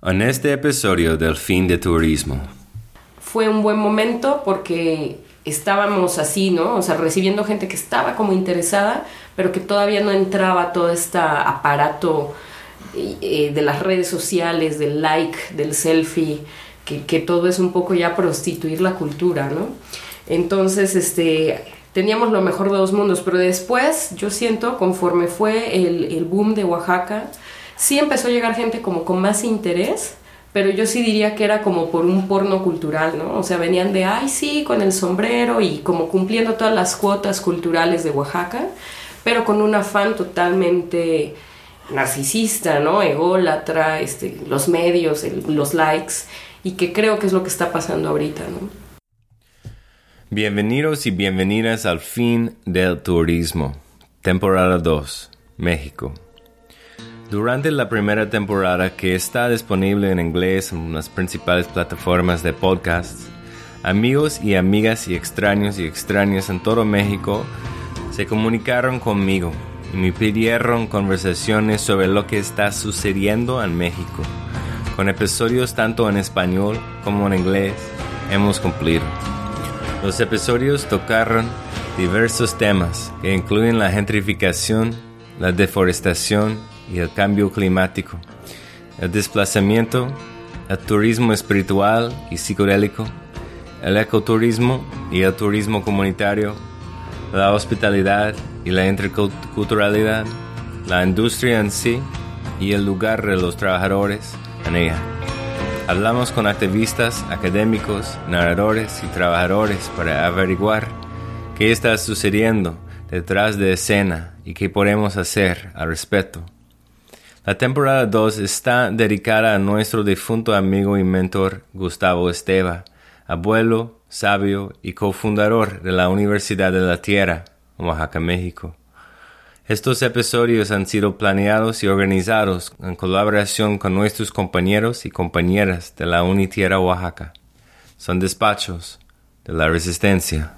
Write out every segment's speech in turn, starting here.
En este episodio del fin de turismo. Fue un buen momento porque estábamos así, ¿no? O sea, recibiendo gente que estaba como interesada, pero que todavía no entraba todo este aparato eh, de las redes sociales, del like, del selfie, que, todo es un poco ya prostituir la cultura, ¿no? Entonces, este, teníamos lo mejor de dos mundos, pero después yo siento, conforme fue el boom de Oaxaca, sí empezó a llegar gente como con más interés, pero yo sí diría que era como por un porno cultural, ¿no? O sea, venían de, ay, sí, con el sombrero y como cumpliendo todas las cuotas culturales de Oaxaca, pero con un afán totalmente narcisista, ¿no? Ególatra, este, los medios, los likes, y que creo que es lo que está pasando ahorita, ¿no? Bienvenidos y bienvenidas al fin del turismo, temporada 2, México. Durante la primera temporada que está disponible en inglés en las principales plataformas de podcasts, amigos y amigas y extraños y extrañas en todo México se comunicaron conmigo y me pidieron conversaciones sobre lo que está sucediendo en México. Con episodios tanto en español como en inglés hemos cumplido. Los episodios tocaron diversos temas que incluyen la gentrificación, la deforestación, y el cambio climático, el desplazamiento, el turismo espiritual y psicodélico, el ecoturismo y el turismo comunitario, la hospitalidad y la interculturalidad, la industria en sí y el lugar de los trabajadores en ella. Hablamos con activistas, académicos, narradores y trabajadores para averiguar qué está sucediendo detrás de escena y qué podemos hacer al respecto. La temporada 2 está dedicada a nuestro difunto amigo y mentor Gustavo Esteva, abuelo, sabio y cofundador de la Universidad de la Tierra, Oaxaca, México. Estos episodios han sido planeados y organizados en colaboración con nuestros compañeros y compañeras de la Unitierra Oaxaca. Son despachos de la resistencia.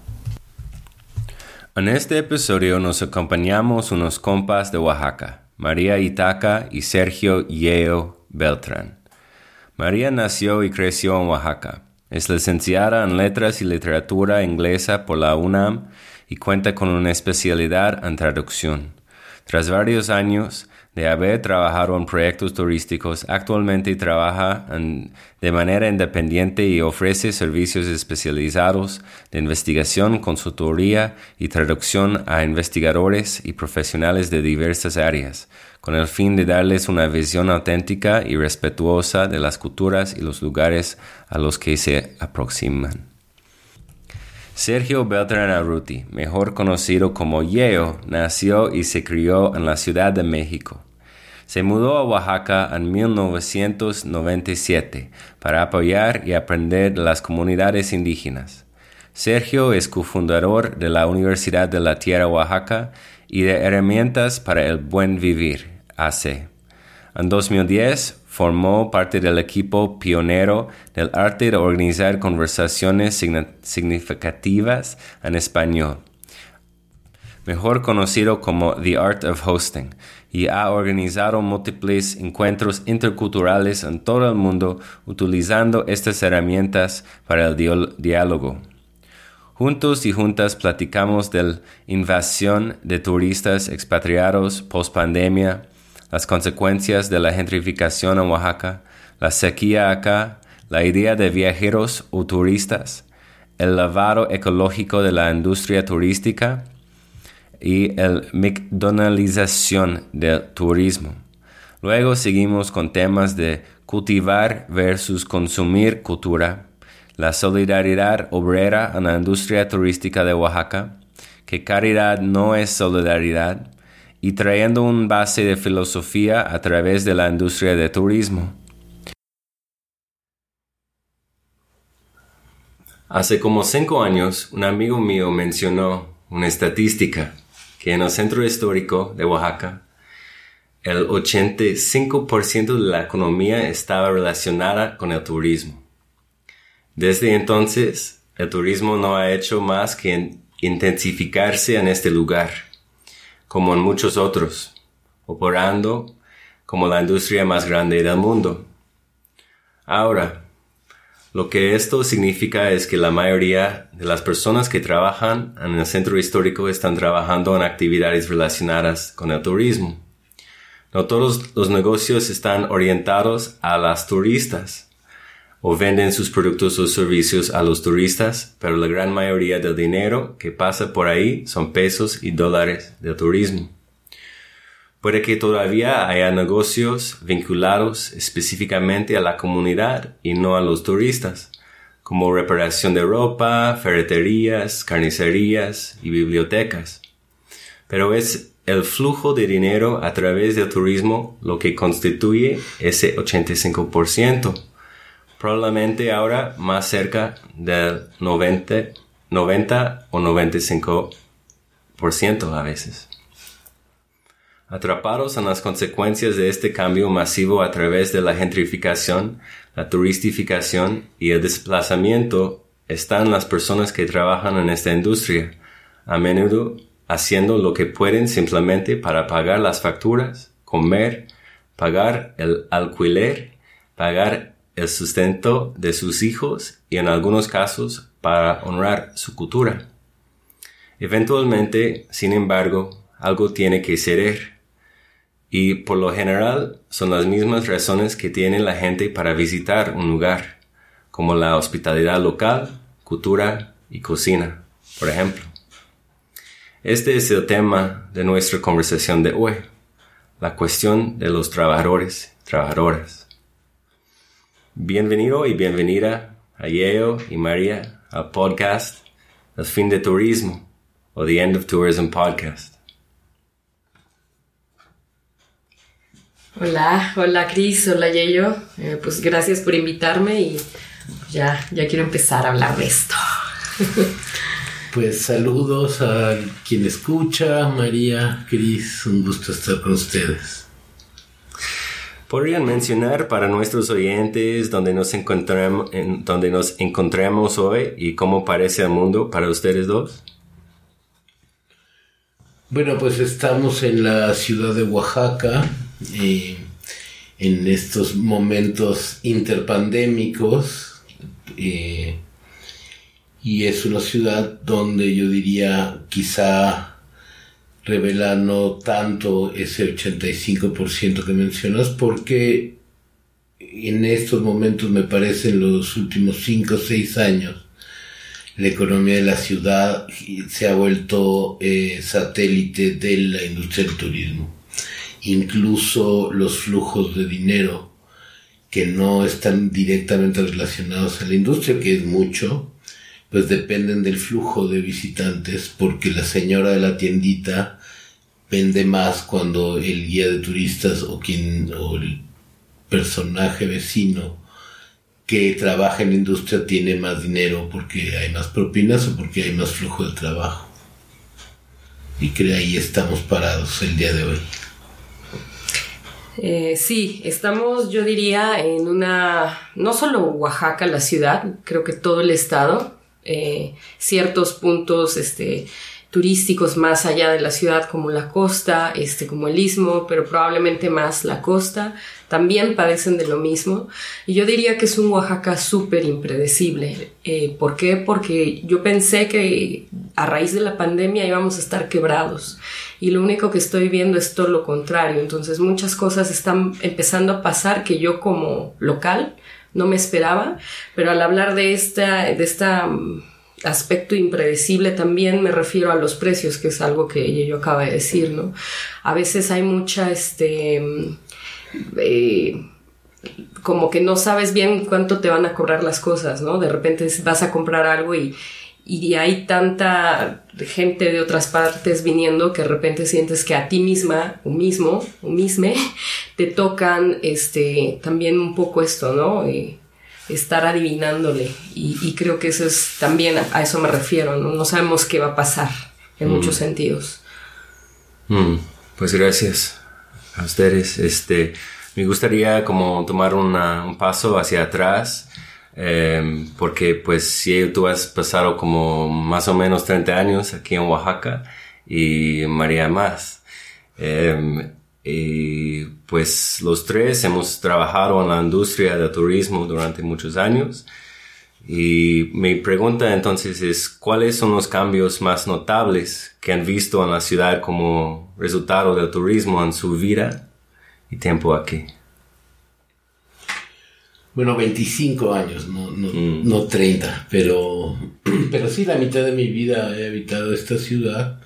En este episodio nos acompañamos unos compas de Oaxaca. María Itaca y Sergio Yeo Beltrán. María nació y creció en Oaxaca. Es licenciada en Letras y Literatura Inglesa por la UNAM y cuenta con una especialidad en traducción. Tras varios años de haber trabajado en proyectos turísticos, actualmente trabaja de manera independiente y ofrece servicios especializados de investigación, consultoría y traducción a investigadores y profesionales de diversas áreas, con el fin de darles una visión auténtica y respetuosa de las culturas y los lugares a los que se aproximan. Sergio Beltrán Arruti, mejor conocido como Yeo, nació y se crió en la Ciudad de México. Se mudó a Oaxaca en 1997 para apoyar y aprender de las comunidades indígenas. Sergio es cofundador de la Universidad de la Tierra Oaxaca y de Herramientas para el Buen Vivir, AC. En 2010 formó parte del equipo pionero del arte de organizar conversaciones significativas en español, mejor conocido como The Art of Hosting, y ha organizado múltiples encuentros interculturales en todo el mundo utilizando estas herramientas para el diálogo. Juntos y juntas platicamos de la invasión de turistas expatriados post pandemia, las consecuencias de la gentrificación en Oaxaca, la sequía acá, la idea de viajeros o turistas, el lavado ecológico de la industria turística y la McDonaldización del turismo. Luego seguimos con temas de cultivar versus consumir cultura, la solidaridad obrera en la industria turística de Oaxaca, que caridad no es solidaridad, y trayendo un base de filosofía a través de la industria de turismo. Hace como cinco años, un amigo mío mencionó una estadística que en el centro histórico de Oaxaca, el 85% de la economía estaba relacionada con el turismo. Desde entonces, el turismo no ha hecho más que intensificarse en este lugar como en muchos otros, operando como la industria más grande del mundo. Ahora, lo que esto significa es que la mayoría de las personas que trabajan en el centro histórico están trabajando en actividades relacionadas con el turismo. No todos los negocios están orientados a las turistas o venden sus productos o servicios a los turistas, pero la gran mayoría del dinero que pasa por ahí son pesos y dólares del turismo. Puede que todavía haya negocios vinculados específicamente a la comunidad y no a los turistas, como reparación de ropa, ferreterías, carnicerías y bibliotecas. Pero es el flujo de dinero a través del turismo lo que constituye ese 85% probablemente ahora más cerca del 90, 90 o 95% a veces. Atrapados en las consecuencias de este cambio masivo a través de la gentrificación, la turistificación y el desplazamiento están las personas que trabajan en esta industria, a menudo haciendo lo que pueden simplemente para pagar las facturas, comer, pagar el alquiler, pagar el sustento de sus hijos y en algunos casos para honrar su cultura. Eventualmente, sin embargo, algo tiene que ceder. Y por lo general son las mismas razones que tiene la gente para visitar un lugar, como la hospitalidad local, cultura y cocina, por ejemplo. Este es el tema de nuestra conversación de hoy, la cuestión de los trabajadores trabajadoras. Bienvenido y bienvenida a Yeo y María al podcast El fin de turismo o The End of Tourism Podcast. Hola, hola Cris, hola Yeyo. Eh, pues gracias por invitarme y ya, ya quiero empezar a hablar de esto. Pues saludos a quien escucha, María, Cris, un gusto estar con ustedes. ¿Podrían mencionar para nuestros oyentes dónde nos encontramos, en, dónde nos encontramos hoy y cómo parece el mundo para ustedes dos? Bueno, pues estamos en la ciudad de Oaxaca, en estos momentos interpandémicos, y es una ciudad donde yo diría quizá revela no tanto ese 85% que mencionas, porque en estos momentos me parece en los últimos 5 o 6 años la economía de la ciudad se ha vuelto eh, satélite de la industria del turismo. Incluso los flujos de dinero que no están directamente relacionados a la industria, que es mucho, pues dependen del flujo de visitantes, porque la señora de la tiendita vende más cuando el guía de turistas o quien o el personaje vecino que trabaja en la industria tiene más dinero porque hay más propinas o porque hay más flujo de trabajo. Y que ahí estamos parados el día de hoy. Eh, sí, estamos, yo diría, en una, no solo Oaxaca, la ciudad, creo que todo el estado, eh, ciertos puntos, este, turísticos más allá de la ciudad como la costa, este como el istmo, pero probablemente más la costa, también padecen de lo mismo. Y yo diría que es un Oaxaca súper impredecible. Eh, ¿Por qué? Porque yo pensé que a raíz de la pandemia íbamos a estar quebrados. Y lo único que estoy viendo es todo lo contrario. Entonces muchas cosas están empezando a pasar que yo como local no me esperaba. Pero al hablar de esta, de esta aspecto impredecible también me refiero a los precios, que es algo que yo acaba de decir, ¿no? A veces hay mucha, este, eh, como que no sabes bien cuánto te van a cobrar las cosas, ¿no? De repente vas a comprar algo y, y hay tanta gente de otras partes viniendo que de repente sientes que a ti misma o mismo o misme te tocan este también un poco esto, ¿no? estar adivinándole. Y, creo que eso es también a, eso me refiero, ¿no? sabemos qué va a pasar en mm. muchos sentidos. Mm, pues gracias a ustedes. Este, me gustaría como tomar un paso hacia atrás. Em, porque pues si tú has pasado como más o menos 30 años aquí en Oaxaca y María más. Em, Y pues los tres hemos trabajado en la industria del turismo durante muchos años. Y mi pregunta entonces es, ¿cuáles son los cambios más notables que han visto en la ciudad como resultado del turismo en su vida y tiempo aquí? Bueno, 25 años, no, no, mm. no 30, pero, pero sí la mitad de mi vida he habitado esta ciudad.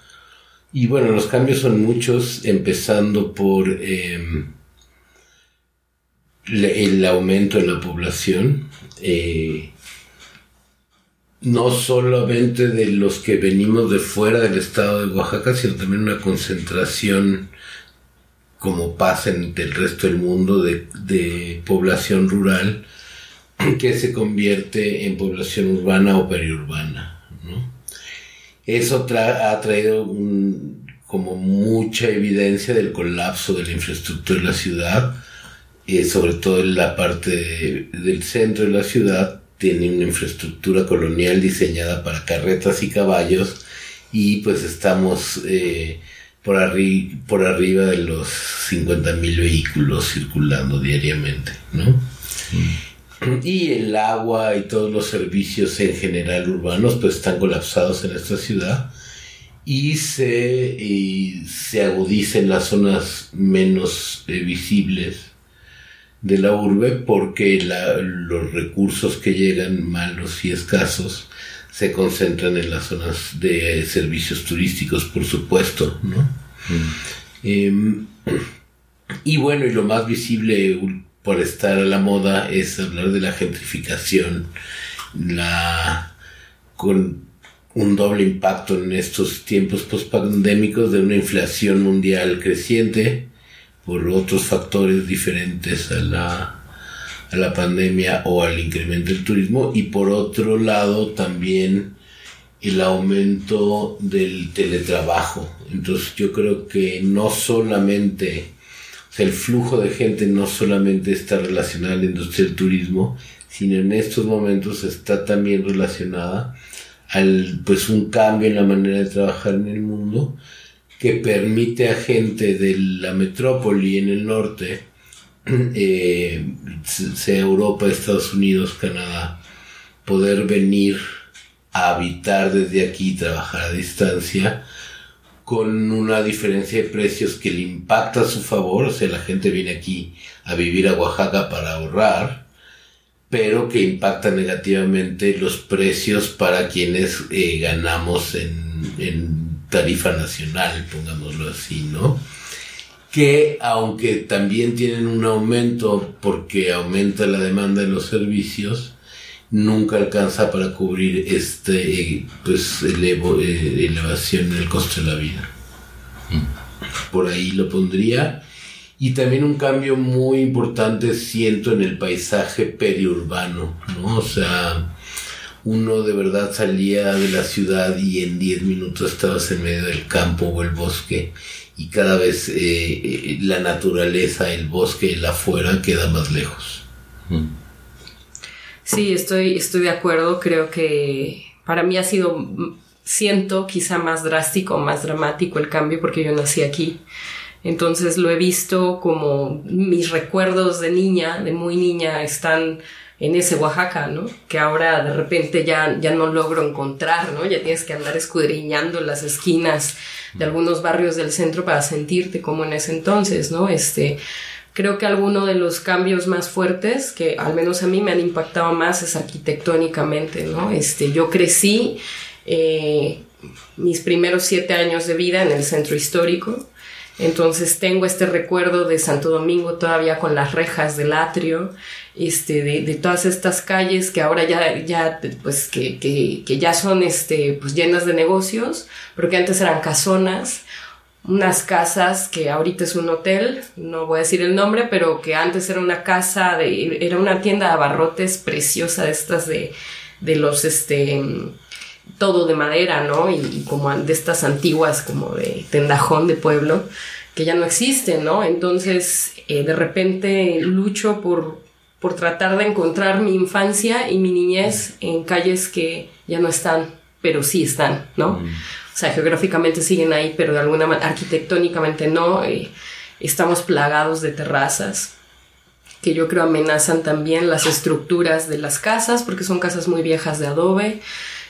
Y bueno, los cambios son muchos, empezando por em, el aumento en la población. Eh, no solamente de los que venimos de fuera del estado de Oaxaca, sino también una concentración, como pasa en el resto del mundo, de, población rural que se convierte en población urbana o periurbana. Eso ha traído como mucha evidencia del colapso de la infraestructura de la ciudad, eh, sobre todo en la parte del centro de la ciudad, tiene una infraestructura colonial diseñada para carretas y caballos y pues estamos eh, por, por arriba de los 50 mil vehículos circulando diariamente, ¿no? Mm. Y el agua y todos los servicios en general urbanos pues están colapsados en esta ciudad y se, y se agudiza en las zonas menos eh, visibles de la urbe porque los recursos que llegan malos y escasos se concentran en las zonas de servicios turísticos, por supuesto, ¿no? Mm. Em, y bueno, y lo más visible por estar a la moda es hablar de la gentrificación, la con un doble impacto en estos tiempos post-pandémicos de una inflación mundial creciente, por otros factores diferentes a la, a la pandemia o al incremento del turismo y por otro lado también el aumento del teletrabajo. Entonces yo creo que no solamente, o sea, el flujo de gente no solamente está relacionado a la industria del turismo, sino en estos momentos está también relacionada al pues un cambio en la manera de trabajar en el mundo que permite a gente de la metrópoli en el norte, eh, sea Europa, Estados Unidos, Canadá, poder venir a habitar desde aquí, trabajar a distancia, con una diferencia de precios que le impacta a su favor, o sea, la gente viene aquí a vivir a Oaxaca para ahorrar, pero que impacta negativamente los precios para quienes eh, ganamos en tarifa nacional, pongámoslo así, ¿no? Que aunque también tienen un aumento porque aumenta la demanda de los servicios, nunca alcanza para cubrir este pues elevo, eh, elevación en el costo de la vida. Por ahí lo pondría. Y también un cambio muy importante siento en el paisaje periurbano, ¿no? O sea, uno de verdad salía de la ciudad y en 10 minutos estabas en medio del campo o el bosque y cada vez eh, eh, la naturaleza, el bosque, el afuera queda más lejos. Mm. Sí, estoy, estoy de acuerdo. Creo que para mí ha sido, siento quizá más drástico, más dramático el cambio porque yo nací aquí. Entonces lo he visto como mis recuerdos de niña, de muy niña, están en ese Oaxaca, ¿no? Que ahora de repente ya, ya no logro encontrar, ¿no? Ya tienes que andar escudriñando las esquinas de algunos barrios del centro para sentirte como en ese entonces, ¿no? Este, creo que alguno de los cambios más fuertes que al menos a mí me han impactado más es arquitectónicamente, ¿no? Este, yo crecí eh, mis primeros siete años de vida en el centro histórico, entonces tengo este recuerdo de Santo Domingo todavía con las rejas del atrio, este, de, todas estas calles que ahora ya, ya pues, que, que, que, ya son, este, pues, llenas de negocios, pero que antes eran casonas, unas casas que ahorita es un hotel, no voy a decir el nombre, pero que antes era una casa de, era una tienda de abarrotes preciosa de estas de, de los, este, todo de madera, ¿no? Y, como de estas antiguas, como de tendajón de pueblo, que ya no existen, ¿no? Entonces, eh, de repente lucho por, por tratar de encontrar mi infancia y mi niñez en calles que ya no están, pero sí están, ¿no? Mm. O sea, geográficamente siguen ahí, pero de alguna manera, arquitectónicamente no. estamos plagados de terrazas que yo creo amenazan también las estructuras de las casas porque son casas muy viejas de adobe.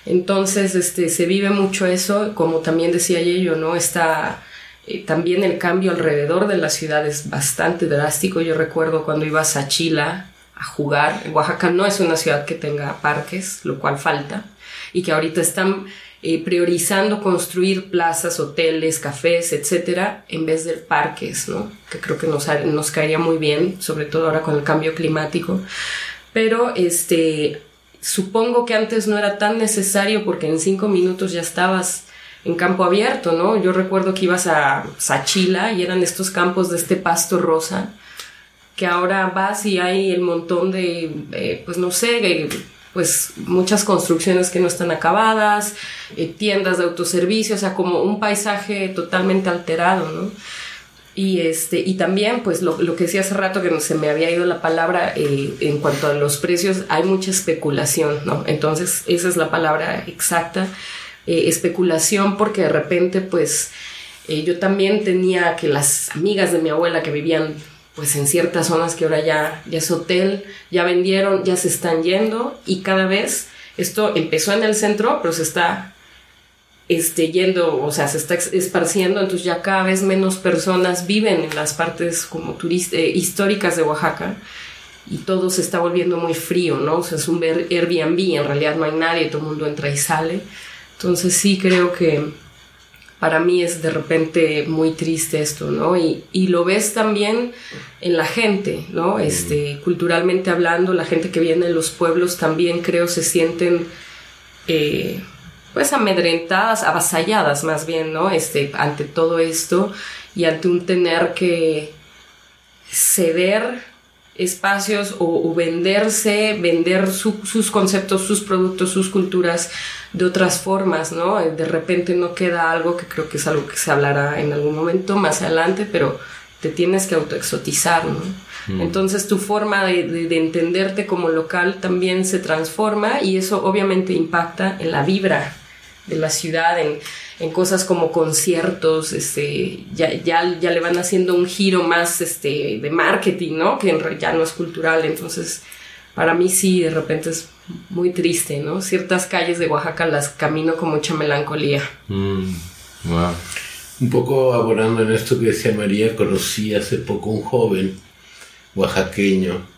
Entonces, este, se vive mucho eso, como también decía yo, ¿no? Está eh, también el cambio alrededor de la ciudad es bastante drástico. Yo recuerdo cuando iba a Sachila a jugar, Oaxaca no es una ciudad que tenga parques, lo cual falta, y que ahorita están eh, priorizando construir plazas, hoteles, cafés, etcétera, en vez de parques, ¿no? Que creo que nos, nos caería muy bien, sobre todo ahora con el cambio climático. Pero este, supongo que antes no era tan necesario porque en cinco minutos ya estabas en campo abierto, ¿no? Yo recuerdo que ibas a Sachila y eran estos campos de este pasto rosa, que ahora vas y hay el montón de, eh, pues no sé, pues muchas construcciones que no están acabadas, eh, tiendas de autoservicio, o sea, como un paisaje totalmente alterado, ¿no? Y, este, y también, pues lo, que decía hace rato que se me había ido la palabra, eh, en cuanto a los precios, hay mucha especulación, ¿no? Entonces, esa es la palabra exacta, eh, especulación, porque de repente, pues, yo también tenía que las amigas de mi abuela que vivían pues en ciertas zonas que ahora ya, ya es hotel, ya vendieron, ya se están yendo y cada vez esto empezó en el centro, pero se está este, yendo, o sea, se está esparciendo, entonces ya cada vez menos personas viven en las partes como eh, históricas de Oaxaca y todo se está volviendo muy frío, ¿no? O sea, es un Airbnb, en realidad no hay nadie, todo el mundo entra y sale. Entonces sí creo que para mí es de repente muy triste esto, ¿no? Y, y, lo ves también en la gente, ¿no? Este, culturalmente hablando, la gente que viene de los pueblos también creo se sienten, eh, pues, amedrentadas, avasalladas más bien, ¿no? Este, ante todo esto y ante un tener que ceder espacios o, venderse, vender sus conceptos, sus productos, sus culturas de otras formas, ¿no? De repente no queda algo que creo que es algo que se hablará en algún momento más adelante, pero te tienes que autoexotizar, ¿no? Mm. Entonces tu forma de, de, entenderte como local también se transforma y eso obviamente impacta en la vibra de la ciudad, en, en cosas como conciertos, este, ya, ya, ya, le van haciendo un giro más este, de marketing, ¿no? Que en, ya no es cultural, entonces para mí sí, de repente es muy triste, ¿no? Ciertas calles de Oaxaca las camino con mucha melancolía. Mm, un poco abordando en esto que decía María, conocí hace poco un joven oaxaqueño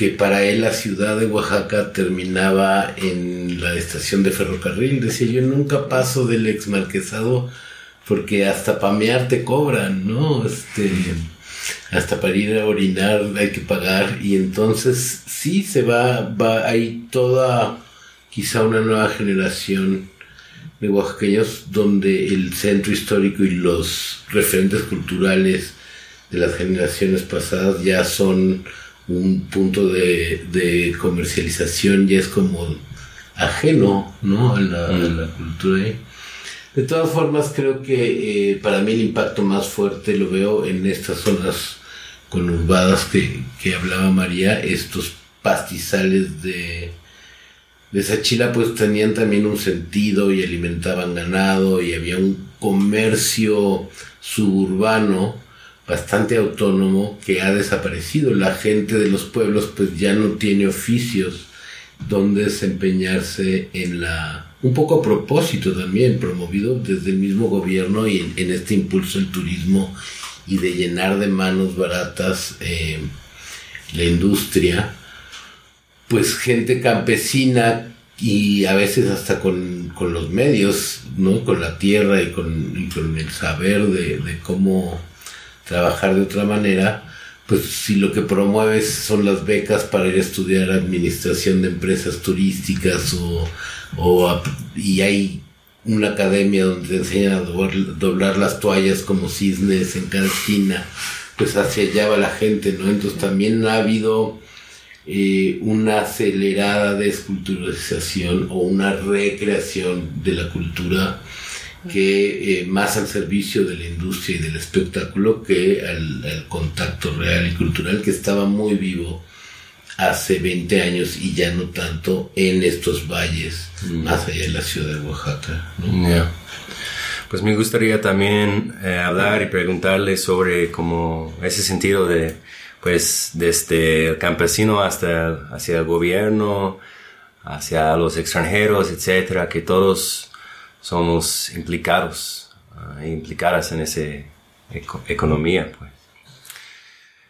que para él la ciudad de Oaxaca terminaba en la estación de ferrocarril. Decía yo nunca paso del ex marquesado porque hasta pamear te cobran, ¿no? Este, hasta para ir a orinar hay que pagar y entonces sí se va, va, hay toda quizá una nueva generación de oaxaqueños donde el centro histórico y los referentes culturales de las generaciones pasadas ya son un punto de, comercialización ya es como ajeno ¿no? a, la, cultura. De todas formas, creo que eh, para mí el impacto más fuerte lo veo en estas zonas conurbadas que, que hablaba María, estos pastizales de, de Sachila pues tenían también un sentido y alimentaban ganado y había un comercio suburbano bastante autónomo que ha desaparecido. La gente de los pueblos pues ya no tiene oficios donde desempeñarse en la... Un poco a propósito también, promovido desde el mismo gobierno y en, este impulso del turismo y de llenar de manos baratas eh, la industria, pues gente campesina y a veces hasta con, los medios, ¿no? Con la tierra y con, con el saber de cómo trabajar de otra manera, pues si lo que promueves son las becas para ir a estudiar administración de empresas turísticas o, y hay una academia donde te enseñan a doblar, las toallas como cisnes en cada esquina, pues hacia allá va la gente, ¿no? Entonces también ha habido eh, una acelerada desculturalización o una recreación de la cultura que eh, más al servicio de la industria y del espectáculo que al, contacto real y cultural que estaba muy vivo hace 20 años y ya no tanto en estos valles mm. más allá de la ciudad de Oaxaca. Pues me gustaría también eh, hablar y preguntarle sobre como ese sentido de, pues, desde el campesino hasta hacia el gobierno, hacia los extranjeros, etcétera, que todos somos implicados, uh, implicadas en esa economía, pues.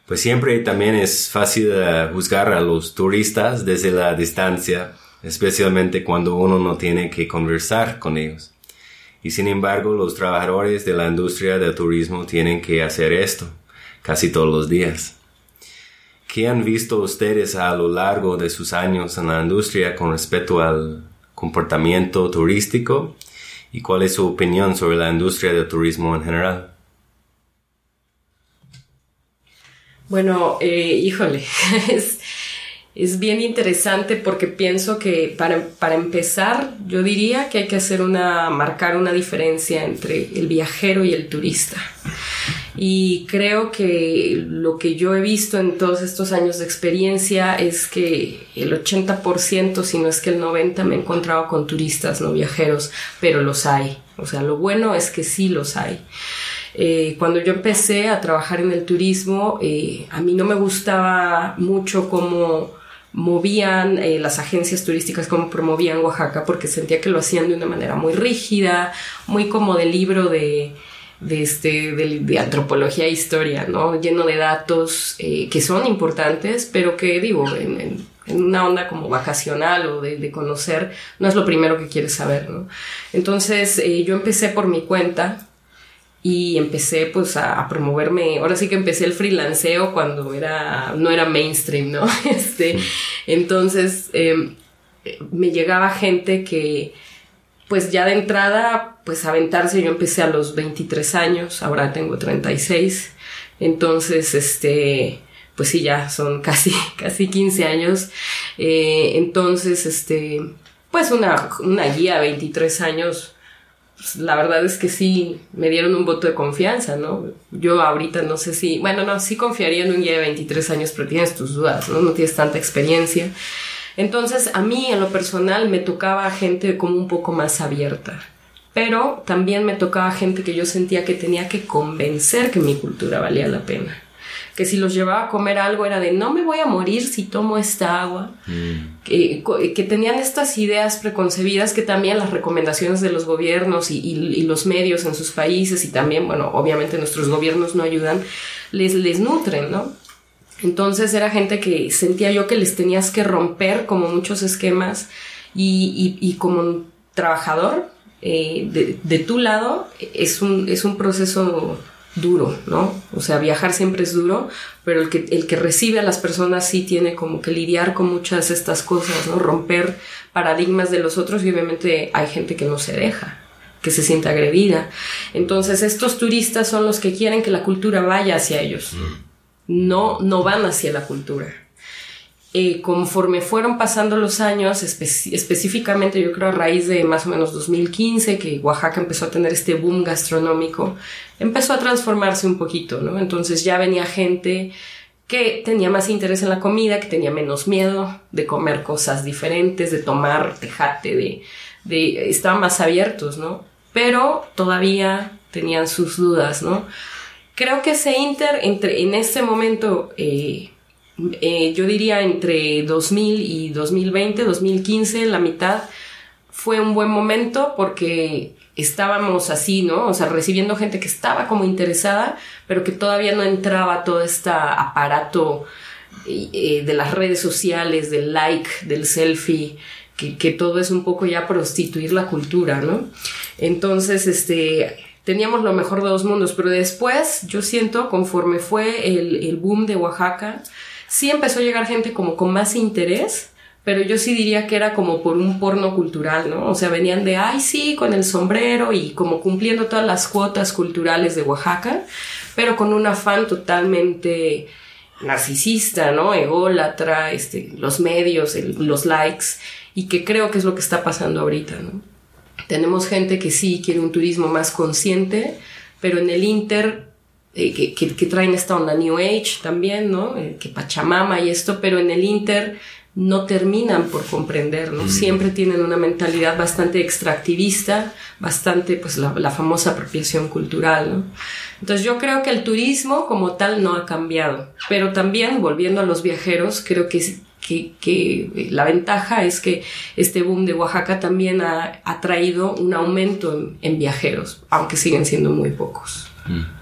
Pues siempre también es fácil uh, juzgar a los turistas desde la distancia, especialmente cuando uno no tiene que conversar con ellos. Y sin embargo, los trabajadores de la industria del turismo tienen que hacer esto casi todos los días. ¿Qué han visto ustedes a lo largo de sus años en la industria con respecto al comportamiento turístico? ¿Y cuál es su opinión sobre la industria del turismo en general? Bueno, eh, híjole, es bien interesante porque pienso que para, para, empezar yo diría que hay que hacer una, marcar una diferencia entre el viajero y el turista. Y creo que lo que yo he visto en todos estos años de experiencia es que el 80%, si no es que el 90%, me he encontrado con turistas, no viajeros, pero los hay. O sea, lo bueno es que sí los hay. Eh, cuando yo empecé a trabajar en el turismo, eh, a mí no me gustaba mucho cómo movían eh, las agencias turísticas, cómo promovían Oaxaca, porque sentía que lo hacían de una manera muy rígida, muy como de libro de, este, de, antropología e historia, ¿no? Lleno de datos eh, que son importantes, pero que digo, en, una onda como vacacional o de, de, conocer, no es lo primero que quieres saber, ¿no? Entonces eh, yo empecé por mi cuenta y empecé pues a, promoverme, ahora sí que empecé el freelanceo cuando era, no era mainstream, ¿no? Este, entonces eh, me llegaba gente que pues ya de entrada pues aventarse, yo empecé a los 23 años, ahora tengo 36, entonces este pues sí, ya son casi, casi 15 años. Eh, entonces, este, pues una, una guía, 23 años, pues, la verdad es que sí me dieron un voto de confianza, ¿no? Yo ahorita no sé si, bueno, no, sí confiaría en un guía de 23 años, pero tienes tus dudas, ¿no? No tienes tanta experiencia. Entonces, a mí en lo personal me tocaba gente como un poco más abierta, pero también me tocaba gente que yo sentía que tenía que convencer que mi cultura valía la pena que si los llevaba a comer algo era de no me voy a morir si tomo esta agua, mm. que, que, tenían estas ideas preconcebidas que también las recomendaciones de los gobiernos y, y, los medios en sus países y también, bueno, obviamente nuestros gobiernos no ayudan, les, les nutren, ¿no? Entonces era gente que sentía yo que les tenías que romper como muchos esquemas y, y como trabajador eh, de, de, tu lado es un, es un proceso duro, ¿no? O sea, viajar siempre es duro, pero el que, el que recibe a las personas sí tiene como que lidiar con muchas de estas cosas, ¿no? Romper paradigmas de los otros y obviamente hay gente que no se deja que se siente agredida. Entonces, estos turistas son los que quieren que la cultura vaya hacia ellos. Mm. No, no van hacia la cultura. Eh, conforme fueron pasando los años, específicamente yo creo a raíz de más o menos 2015, que Oaxaca empezó a tener este boom gastronómico, empezó a transformarse un poquito, ¿no? Entonces ya venía gente que tenía más interés en la comida, que tenía menos miedo de comer cosas diferentes, de tomar tejate, de, de estaban más abiertos, ¿no? Pero todavía tenían sus dudas, ¿no? Creo que ese inter entre en este momento eh, eh, yo diría entre 2000 y 2020, 2015, la mitad, fue un buen momento porque estábamos así, ¿no? O sea, recibiendo gente que estaba como interesada, pero que todavía no entraba todo este aparato eh, de las redes sociales, del like, del selfie, que, que, todo es un poco ya prostituir la cultura, ¿no? Entonces, este, teníamos lo mejor de dos mundos, pero después yo siento, conforme fue el, el boom de Oaxaca, sí empezó a llegar gente como con más interés, pero yo sí diría que era como por un porno cultural, ¿no? O sea, venían de, ay, sí, con el sombrero y como cumpliendo todas las cuotas culturales de Oaxaca, pero con un afán totalmente narcisista, ¿no? Ególatra, este, los medios, los likes, y que creo que es lo que está pasando ahorita, ¿no? Tenemos gente que sí quiere un turismo más consciente, pero en el Inter eh, que, que, traen esta onda New Age también, ¿no? Eh, que Pachamama y esto, pero en el Inter no terminan por comprender, ¿no? Siempre tienen una mentalidad bastante extractivista, bastante, pues, la, famosa apropiación cultural, ¿no? Entonces yo creo que el turismo como tal no ha cambiado, pero también, volviendo a los viajeros, creo que, que, la ventaja es que este boom de Oaxaca también ha, traído un aumento en, viajeros, aunque siguen siendo muy pocos. Mm.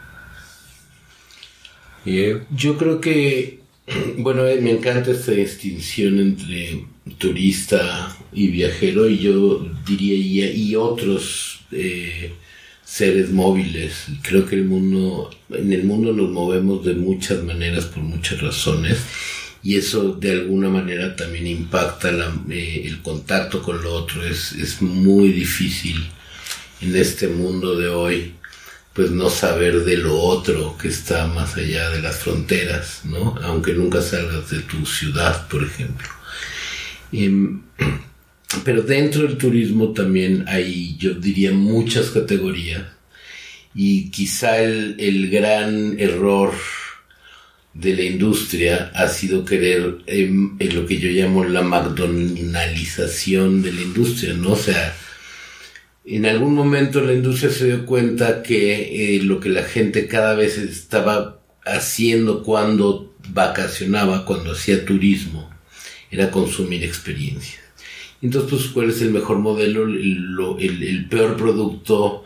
Yo creo que bueno, eh, me encanta esta distinción entre turista y viajero y yo diría y, otros eh, seres móviles. Creo que el mundo, en el mundo nos movemos de muchas maneras por muchas razones y eso de alguna manera también impacta eh, el contacto con lo otro. Es, es muy difícil en este mundo de hoy pues no saber de lo otro que está más allá de las fronteras, ¿no? Aunque nunca salgas de tu ciudad, por ejemplo. Em, pero dentro del turismo también hay, yo diría, muchas categorías y quizá el, gran error de la industria ha sido querer em, en lo que yo llamo la McDonaldización de la industria, ¿no? O sea, en algún momento la industria se dio cuenta que eh, lo que la gente cada vez estaba haciendo cuando vacacionaba, cuando hacía turismo, era consumir experiencias. Entonces, pues, ¿cuál es el mejor modelo? El, peor producto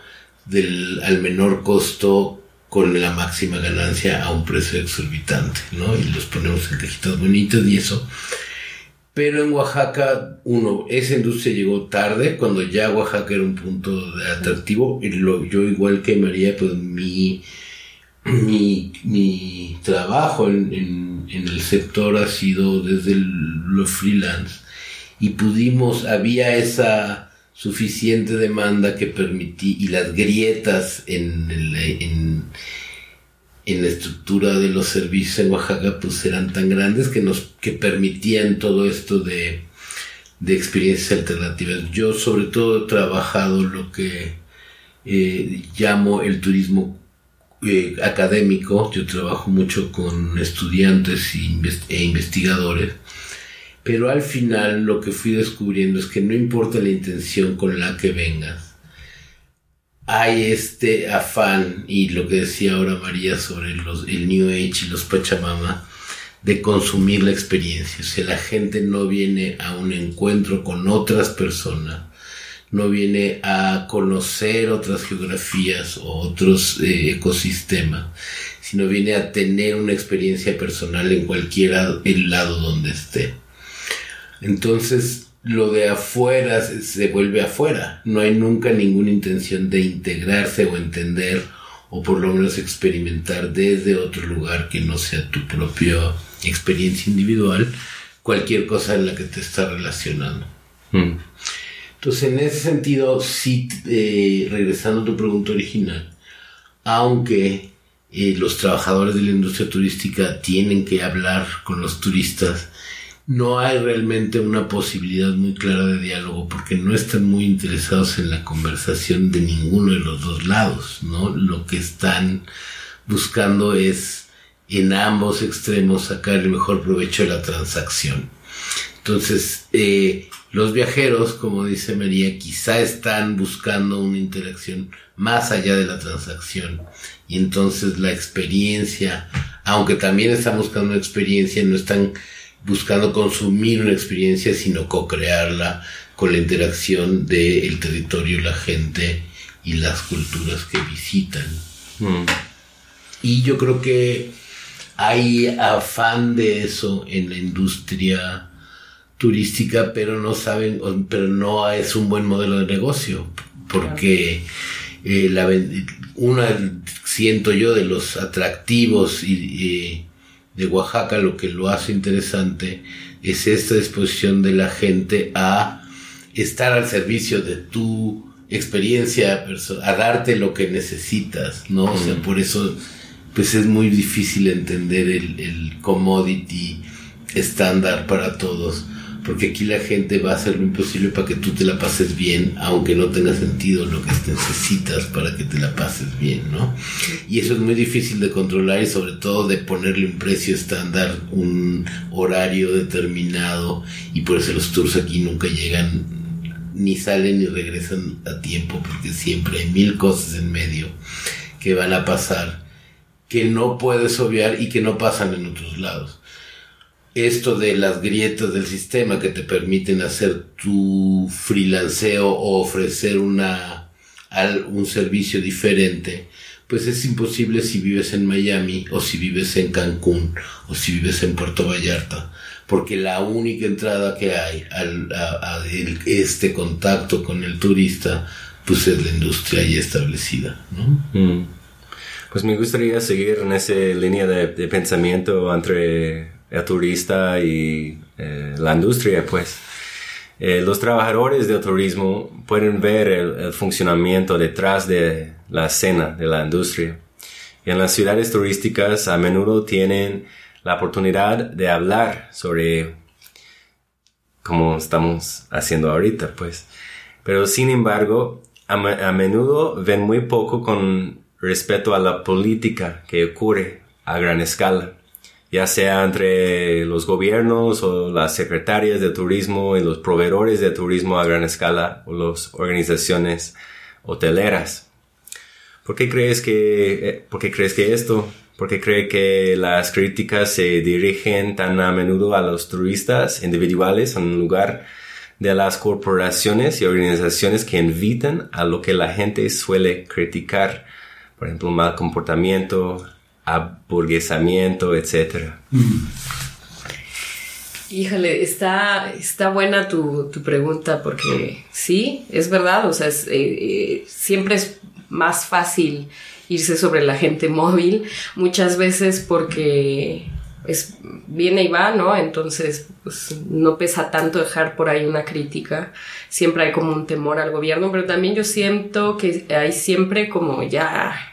al menor costo con la máxima ganancia a un precio exorbitante, ¿no? Y los ponemos en cajitas bonitas y eso pero en Oaxaca, uno, esa industria llegó tarde, cuando ya Oaxaca era un punto de atractivo. Y lo, yo, igual que María, pues mi, mi, trabajo en, el sector ha sido desde los freelance. Y pudimos, había esa suficiente demanda que permití, y las grietas en, el, en en la estructura de los servicios en Oaxaca pues eran tan grandes que nos que permitían todo esto de, de experiencias alternativas. Yo sobre todo he trabajado lo que eh, llamo el turismo eh, académico, yo trabajo mucho con estudiantes e investigadores, pero al final lo que fui descubriendo es que no importa la intención con la que vengas, hay este afán y lo que decía ahora María sobre los, el New Age y los Pachamama de consumir la experiencia. O sea, la gente no viene a un encuentro con otras personas, no viene a conocer otras geografías o otros eh, ecosistemas, sino viene a tener una experiencia personal en cualquier lado donde esté. Entonces, lo de afuera se, vuelve afuera. No hay nunca ninguna intención de integrarse o entender o por lo menos experimentar desde otro lugar que no sea tu propia experiencia individual cualquier cosa en la que te está relacionando. Mm. Entonces, en ese sentido, sí, eh, regresando a tu pregunta original, aunque eh, los trabajadores de la industria turística tienen que hablar con los turistas, no hay realmente una posibilidad muy clara de diálogo porque no están muy interesados en la conversación de ninguno de los dos lados, ¿no? Lo que están buscando es en ambos extremos sacar el mejor provecho de la transacción. Entonces, eh, los viajeros, como dice María, quizá están buscando una interacción más allá de la transacción y entonces la experiencia, aunque también están buscando una experiencia, no están buscando consumir una experiencia, sino co-crearla con la interacción del territorio, la gente y las culturas que visitan. Mm. Y yo creo que hay afán de eso en la industria turística, pero no saben, pero no es un buen modelo de negocio, porque eh, la, una, siento yo, de los atractivos y de Oaxaca lo que lo hace interesante es esta disposición de la gente a estar al servicio de tu experiencia, a darte lo que necesitas, ¿no? O sea, por eso pues es muy difícil entender el, el commodity estándar para todos, porque aquí la gente va a hacer lo imposible para que tú te la pases bien, aunque no tenga sentido lo que necesitas para que te la pases bien, ¿no? Y eso es muy difícil de controlar y sobre todo de ponerle un precio estándar, un horario determinado, y por eso los tours aquí nunca llegan, ni salen ni regresan a tiempo, porque siempre hay mil cosas en medio que van a pasar que no puedes obviar y que no pasan en otros lados esto de las grietas del sistema que te permiten hacer tu freelanceo o ofrecer una, un servicio diferente, pues es imposible si vives en Miami o si vives en Cancún o si vives en Puerto Vallarta, porque la única entrada que hay al, a, este contacto con el turista, pues es la industria ya establecida, ¿no? Mm. Pues me gustaría seguir en esa línea de pensamiento entre el turista y eh, la industria, pues. Eh, los trabajadores del turismo pueden ver el, funcionamiento detrás de la escena de la industria. Y en las ciudades turísticas a menudo tienen la oportunidad de hablar sobre como estamos haciendo ahorita, pues. Pero sin embargo, a, a menudo ven muy poco con respecto a la política que ocurre a gran escala ya sea entre los gobiernos o las secretarias de turismo y los proveedores de turismo a gran escala o las organizaciones hoteleras. ¿Por qué crees que, eh, por qué crees que esto? ¿Por qué cree que las críticas se dirigen tan a menudo a los turistas individuales en lugar de las corporaciones y organizaciones que invitan a lo que la gente suele criticar? Por ejemplo, mal comportamiento, aburguesamiento, etcétera. Híjole, está, está buena tu, pregunta porque sí, es verdad, o sea, eh, eh, siempre es más fácil irse sobre la gente móvil, muchas veces porque es, viene y va, ¿no? Entonces, pues no pesa tanto dejar por ahí una crítica, siempre hay como un temor al gobierno, pero también yo siento que hay siempre como ya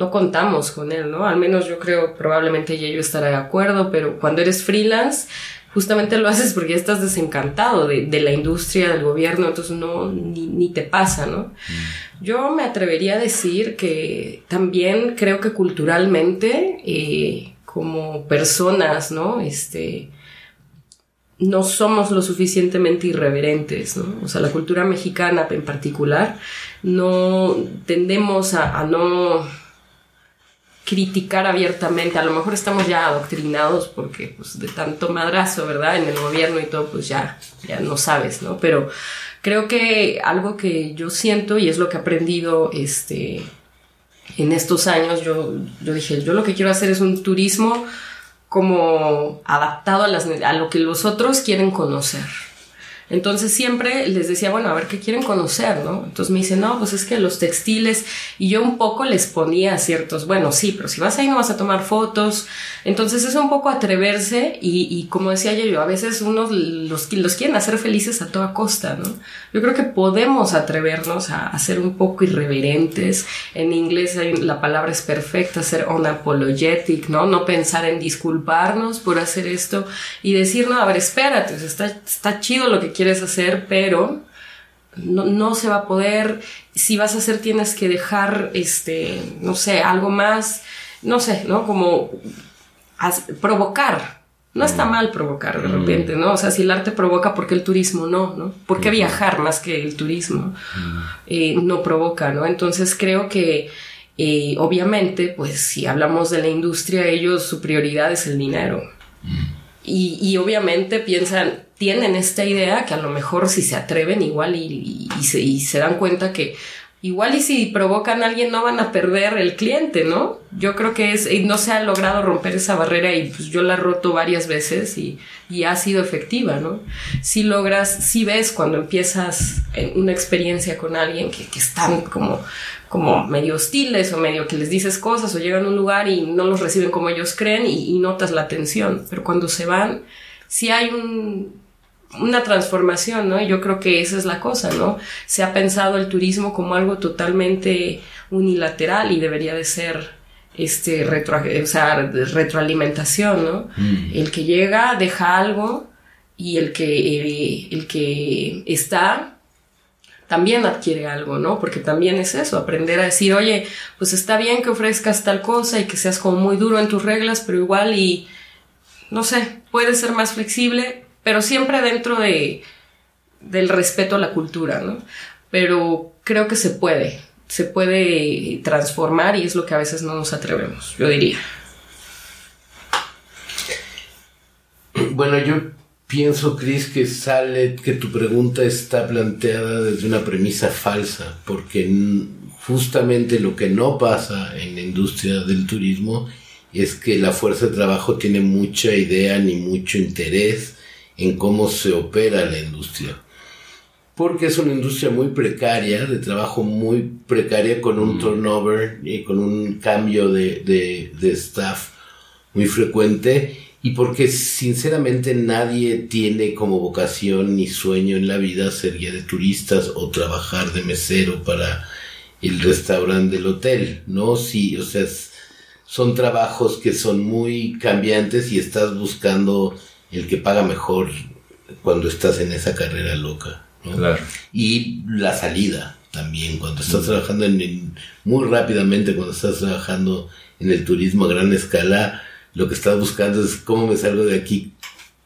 no contamos con él, ¿no? Al menos yo creo, probablemente ella yo estará de acuerdo, pero cuando eres freelance, justamente lo haces porque ya estás desencantado de, la industria, del gobierno, entonces no, ni, te pasa, ¿no? Mm. Yo me atrevería a decir que también creo que culturalmente, eh, como personas, ¿no? Este, no somos lo suficientemente irreverentes, ¿no? O sea, la cultura mexicana en particular, no tendemos a no criticar abiertamente. A lo mejor estamos ya adoctrinados porque pues, de tanto madrazo, ¿verdad? En el gobierno y todo, pues ya, ya no sabes, ¿no? Pero creo que algo que yo siento y es lo que he aprendido este, en estos años, yo, yo dije, yo lo que quiero hacer es un turismo como adaptado a, las, a lo que los otros quieren conocer. Entonces siempre les decía, bueno, a ver qué quieren conocer, ¿no? Entonces me dicen, no, pues es que los textiles, y yo un poco les ponía ciertos, bueno, sí, pero si vas ahí no vas a tomar fotos. Entonces es un poco atreverse y, como decía yo, a veces unos los, los quieren hacer felices a toda costa, ¿no? Yo creo que podemos atrevernos a, a ser un poco irreverentes. En inglés la palabra es perfecta, ser unapologetic, ¿no? No pensar en disculparnos por hacer esto y decir, no, a ver, espérate, está, está chido lo que quieres hacer, pero no, se va a poder. Si vas a hacer, tienes que dejar, este, no sé, algo más, no sé, ¿no? Como provocar. No está mm. mal provocar de mm. repente, ¿no? O sea, si el arte provoca, ¿por qué el turismo no, no? ¿Por qué viajar más que el turismo mm. eh, no provoca, ¿no? Entonces creo que, eh, obviamente, pues si hablamos de la industria, ellos su prioridad es el dinero. Y, y obviamente piensan, tienen esta idea que a lo mejor si se atreven igual y, y, se, dan cuenta que igual y si provocan a alguien no van a perder el cliente, ¿no? Yo creo que es, no se ha logrado romper esa barrera y pues yo la he roto varias veces y, y ha sido efectiva, ¿no? Si logras, si ves cuando empiezas una experiencia con alguien que, que están como como medio hostiles o medio que les dices cosas o llegan a un lugar y no los reciben como ellos creen y, y notas la tensión. Pero cuando se van, si hay un, una transformación, ¿no? Yo creo que esa es la cosa, ¿no? Se ha pensado el turismo como algo totalmente unilateral y debería de ser este retro, o sea, retroalimentación, ¿no? Mm. El que llega deja algo y el que, eh, el que está también adquiere algo, ¿no? Porque también es eso, aprender a decir, oye, pues está bien que ofrezcas tal cosa y que seas como muy duro en tus reglas, pero igual y, no sé, puedes ser más flexible, pero siempre dentro de, del respeto a la cultura, ¿no? Pero creo que se puede, se puede transformar y es lo que a veces no nos atrevemos, yo diría. Bueno, yo pienso, Chris, que sale, que tu pregunta está planteada desde una premisa falsa, porque justamente lo que no pasa en la industria del turismo es que la fuerza de trabajo tiene mucha idea ni mucho interés en cómo se opera la industria. Porque es una industria muy precaria, de trabajo muy precaria, con un mm. turnover y con un cambio de, de, de staff muy frecuente y porque sinceramente nadie tiene como vocación ni sueño en la vida ser guía de turistas o trabajar de mesero para el restaurante del hotel, ¿no? Sí, o sea, son trabajos que son muy cambiantes y estás buscando el que paga mejor cuando estás en esa carrera loca, ¿no? Claro. Y la salida también, cuando estás trabajando en, muy rápidamente, cuando estás trabajando en el turismo a gran escala, lo que estás buscando es cómo me salgo de aquí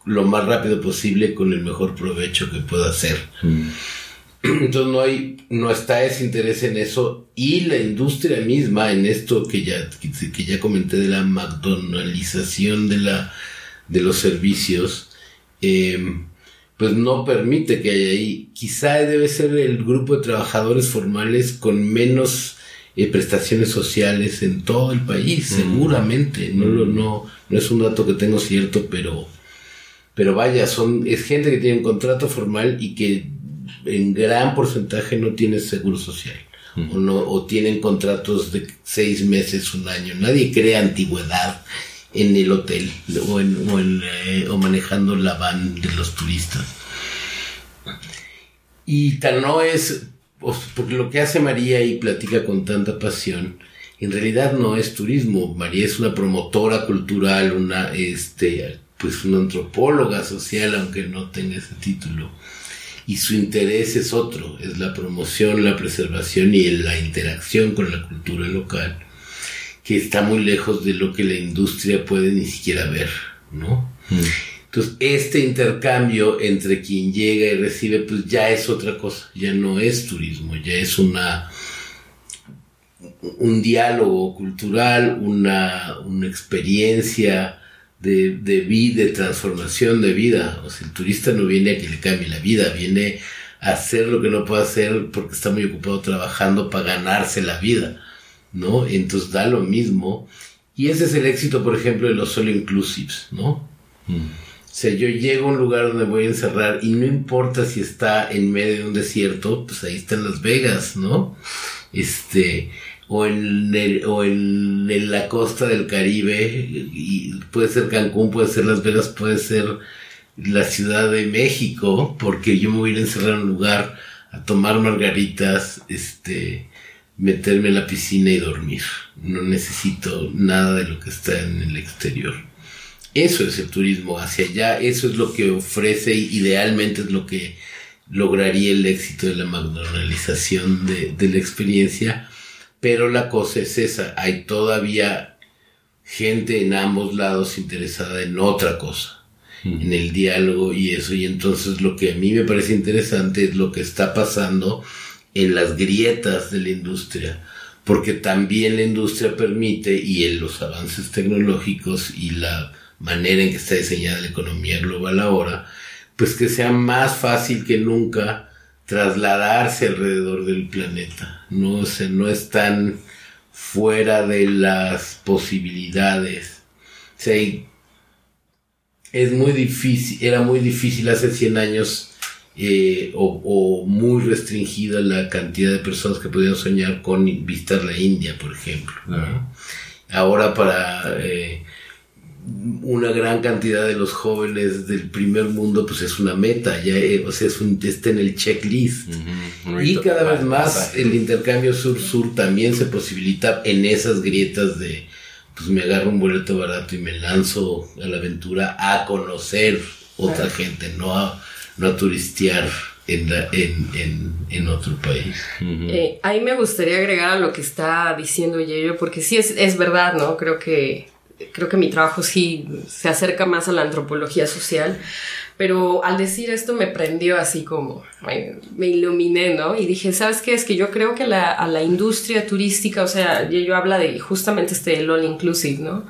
lo más rápido posible con el mejor provecho que pueda hacer. Mm. Entonces no hay, no está ese interés en eso y la industria misma en esto que ya, que, ya comenté de la McDonaldización de la, de los servicios, em, pues no permite que haya ahí. Quizá debe ser el grupo de trabajadores formales con menos eh, prestaciones sociales en todo el país, seguramente. No, no, no es un dato que tengo cierto, pero, pero vaya, son, es gente que tiene un contrato formal y que en gran porcentaje no tiene seguro social. O, no, o tienen contratos de seis meses, un año. Nadie crea antigüedad en el hotel o, en, eh, o manejando la van de los turistas. Y tal no es porque lo que hace María y platica con tanta pasión, en realidad no es turismo. María es una promotora cultural, una, este, pues una antropóloga social, aunque no tenga ese título. Y su interés es otro, es la promoción, la preservación y la interacción con la cultura local, que está muy lejos de lo que la industria puede ni siquiera ver, ¿no? Mm. Entonces, este intercambio entre quien llega y recibe, pues ya es otra cosa, ya no es turismo, ya es una un diálogo cultural, una, una experiencia de, de vida, de transformación de vida. O sea, el turista no viene a que le cambie la vida, viene a hacer lo que no puede hacer porque está muy ocupado trabajando para ganarse la vida, ¿no? Entonces da lo mismo. Y ese es el éxito, por ejemplo, de los solo inclusives, ¿no? Mm. O sea, yo llego a un lugar donde voy a encerrar y no importa si está en medio de un desierto, pues ahí están Las Vegas, ¿no? Este, o en, o en, la costa del Caribe, y puede ser Cancún, puede ser Las Vegas, puede ser la Ciudad de México, porque yo me voy a ir a encerrar en un lugar a tomar margaritas, este, meterme en la piscina y dormir. No necesito nada de lo que está en el exterior. Eso es el turismo hacia allá, eso es lo que ofrece y idealmente es lo que lograría el éxito de la McDonaldización de, de la experiencia, pero la cosa es esa, hay todavía gente en ambos lados interesada en otra cosa, mm. en el diálogo y eso, y entonces lo que a mí me parece interesante es lo que está pasando en las grietas de la industria, porque también la industria permite y en los avances tecnológicos y la manera en que está diseñada la economía global ahora, pues que sea más fácil que nunca trasladarse alrededor del planeta, no o no están fuera de las posibilidades. O sea, es muy difícil, era muy difícil hace 100 años eh, o, muy restringida la cantidad de personas que podían soñar con visitar la India, por ejemplo. Ahora para eh, una gran cantidad de los jóvenes del primer mundo pues es una meta, ya, eh, o sea, es un, está en el checklist. Y cada vez más el intercambio sur-sur también se posibilita en esas grietas de, pues me agarro un boleto barato y me lanzo a la aventura a conocer otra gente, no a, no a turistear en, en, en, otro país. Eh, ahí me gustaría agregar a lo que está diciendo Yello, porque sí es, es verdad, ¿no? Creo que, creo que mi trabajo sí se acerca más a la antropología social, pero al decir esto me prendió así como, me, iluminé, ¿no? Y dije, ¿sabes qué? Es que yo creo que la, a la industria turística, o sea, yo habla de justamente este all inclusive, ¿no?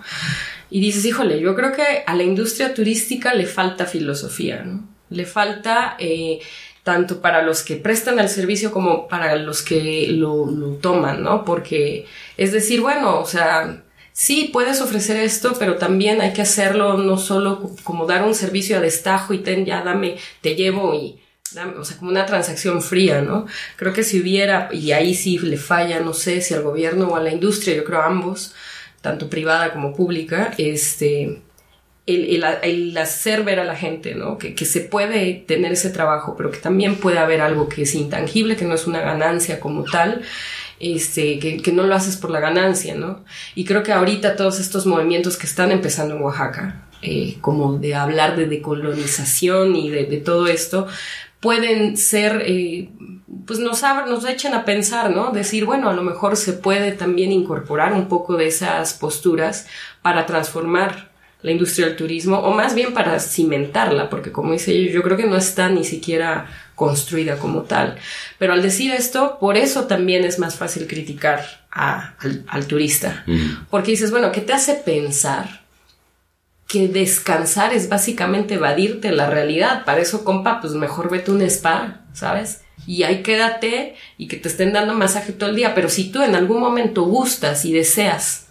Y dices, híjole, yo creo que a la industria turística le falta filosofía, ¿no? Le falta eh, tanto para los que prestan el servicio como para los que lo, toman, ¿no? Porque es decir, bueno, o sea, sí puedes ofrecer esto, pero también hay que hacerlo no solo como dar un servicio a destajo y ten, ya dame, te llevo y, dame, o sea, como una transacción fría, ¿no? Creo que si hubiera, y ahí sí le falla, no sé si al gobierno o a la industria, yo creo a ambos, tanto privada como pública, este, el, hacer ver a la gente, ¿no? Que, se puede tener ese trabajo, pero que también puede haber algo que es intangible, que no es una ganancia como tal, este, que, no lo haces por la ganancia, ¿no? Y creo que ahorita todos estos movimientos que están empezando en Oaxaca, eh, como de hablar de decolonización y de, todo esto, pueden ser, eh, pues nos, nos echen a pensar, ¿no? Decir, bueno, a lo mejor se puede también incorporar un poco de esas posturas para transformar la industria del turismo, o más bien para cimentarla, porque como dice yo, yo creo que no está ni siquiera construida como tal. Pero al decir esto, por eso también es más fácil criticar al, turista, porque dices, bueno, ¿qué te hace pensar? que descansar es básicamente evadirte la realidad. Para eso, compa, pues mejor vete a un spa, ¿sabes? Y ahí quédate y que te estén dando masaje todo el día. Pero si tú en algún momento gustas y deseas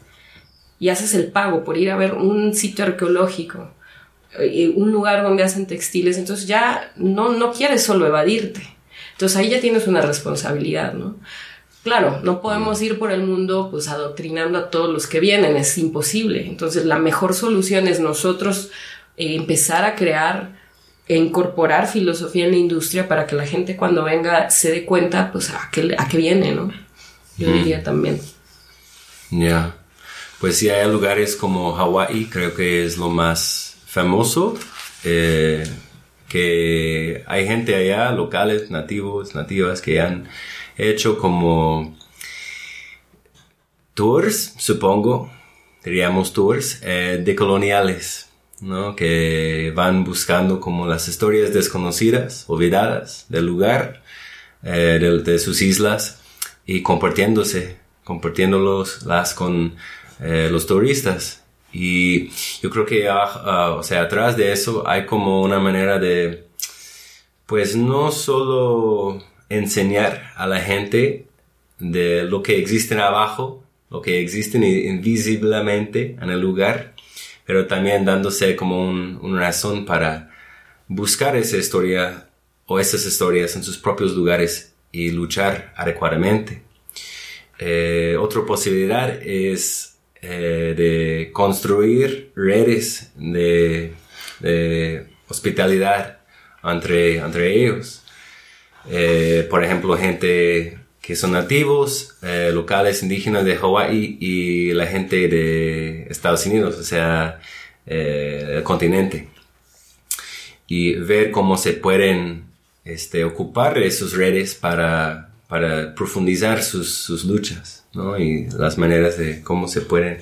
y haces el pago por ir a ver un sitio arqueológico, eh, un lugar donde hacen textiles, entonces ya no, no quieres solo evadirte. Entonces ahí ya tienes una responsabilidad, ¿no? Claro, no podemos ir por el mundo pues adoctrinando a todos los que vienen, es imposible. Entonces la mejor solución es nosotros eh, empezar a crear e incorporar filosofía en la industria para que la gente cuando venga se dé cuenta pues a qué, a qué viene, ¿no? Yo diría también. Ya pues sí hay lugares como Hawái, creo que es lo más famoso, eh, que hay gente allá, locales, nativos, nativas, que han hecho como tours, supongo, diríamos tours, eh, decoloniales, ¿no? Que van buscando como las historias desconocidas, olvidadas del lugar, eh, de, sus islas y compartiéndose, compartiéndolos las con eh, los turistas. Y yo creo que, ah, ah, o sea, atrás de eso hay como una manera de, pues no solo enseñar a la gente de lo que existe abajo, lo que existe invisiblemente en el lugar, pero también dándose como una razón para buscar esa historia o esas historias en sus propios lugares y luchar adecuadamente. Eh, otra posibilidad es eh, de construir redes de, hospitalidad entre, entre ellos. Eh, por ejemplo, gente que son nativos, eh, locales indígenas de Hawái y la gente de Estados Unidos, o sea, el continente. Y ver cómo se pueden este, ocupar de redes para, para profundizar sus, sus luchas. ¿no? Y las maneras de cómo se pueden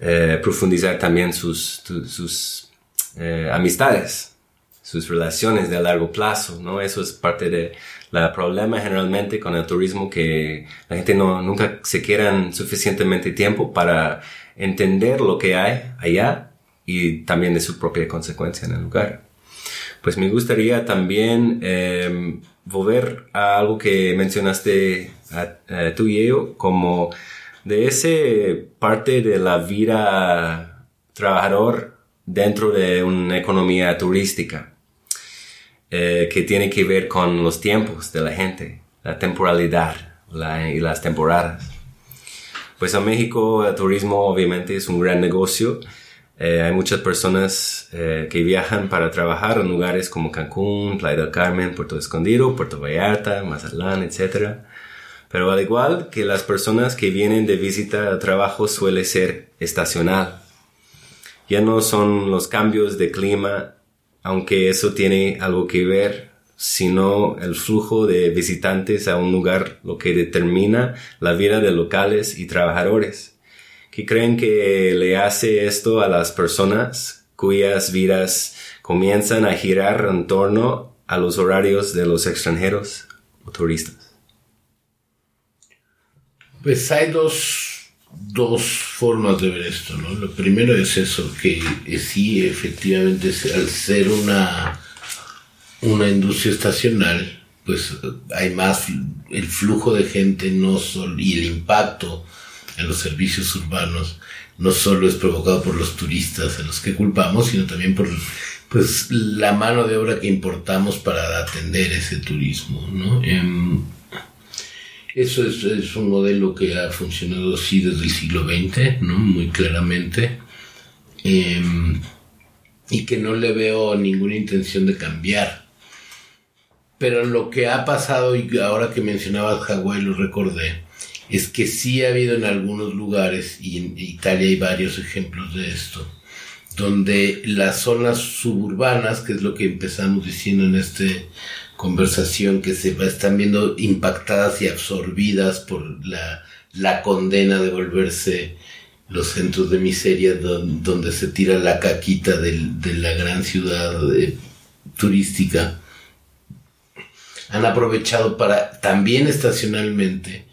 eh, profundizar también sus, sus eh, amistades, sus relaciones de largo plazo, ¿no? Eso es parte de la problema generalmente con el turismo que la gente no, nunca se quedan suficientemente tiempo para entender lo que hay allá y también de su propia consecuencia en el lugar. Pues me gustaría también eh, volver a algo que mencionaste tú y yo, como de ese parte de la vida trabajador dentro de una economía turística, eh, que tiene que ver con los tiempos de la gente, la temporalidad y las temporadas. Pues en México el turismo obviamente es un gran negocio eh, hay muchas personas eh, que viajan para trabajar en lugares como Cancún, Playa del Carmen, Puerto Escondido, Puerto Vallarta, Mazatlán, etc. Pero al igual que las personas que vienen de visita al trabajo suele ser estacional. Ya no son los cambios de clima aunque eso tiene algo que ver, sino el flujo de visitantes a un lugar lo que determina la vida de locales y trabajadores, que creen que le hace esto a las personas cuyas vidas comienzan a girar en torno a los horarios de los extranjeros o turistas. Pues hay dos, dos formas de ver esto, ¿no? Lo primero es eso, que sí, efectivamente, al ser una una industria estacional, pues hay más el flujo de gente no solo, y el impacto en los servicios urbanos no solo es provocado por los turistas a los que culpamos, sino también por pues la mano de obra que importamos para atender ese turismo, ¿no? Em, eso es, es, un modelo que ha funcionado así desde el siglo XX, ¿no? Muy claramente. Em, y que no le veo ninguna intención de cambiar. Pero lo que ha pasado, y ahora que mencionabas Hawái lo recordé, es que sí ha habido en algunos lugares, y en Italia hay varios ejemplos de esto, donde las zonas suburbanas, que es lo que empezamos diciendo en esta conversación, que se están viendo impactadas y absorbidas por la, la condena de volverse los centros de miseria donde, se tira la caquita de la gran ciudad eh, turística han aprovechado para también estacionalmente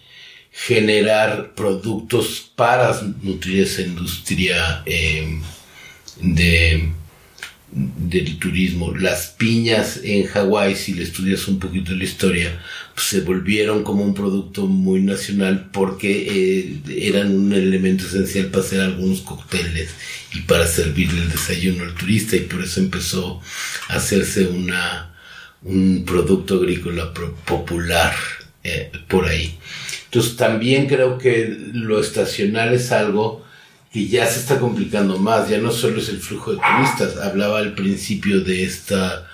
generar productos para nutrir esa industria em, de, del turismo. Las piñas en Hawái, si le estudias un poquito la historia, pues, se volvieron como un producto muy nacional porque eh, eran un elemento esencial para hacer algunos cócteles y para servirle el desayuno al turista y por eso empezó a hacerse una un producto agrícola popular eh, por ahí. Entonces también creo que lo estacional es algo que ya se está complicando más, ya no solo es el flujo de turistas, hablaba al principio de esta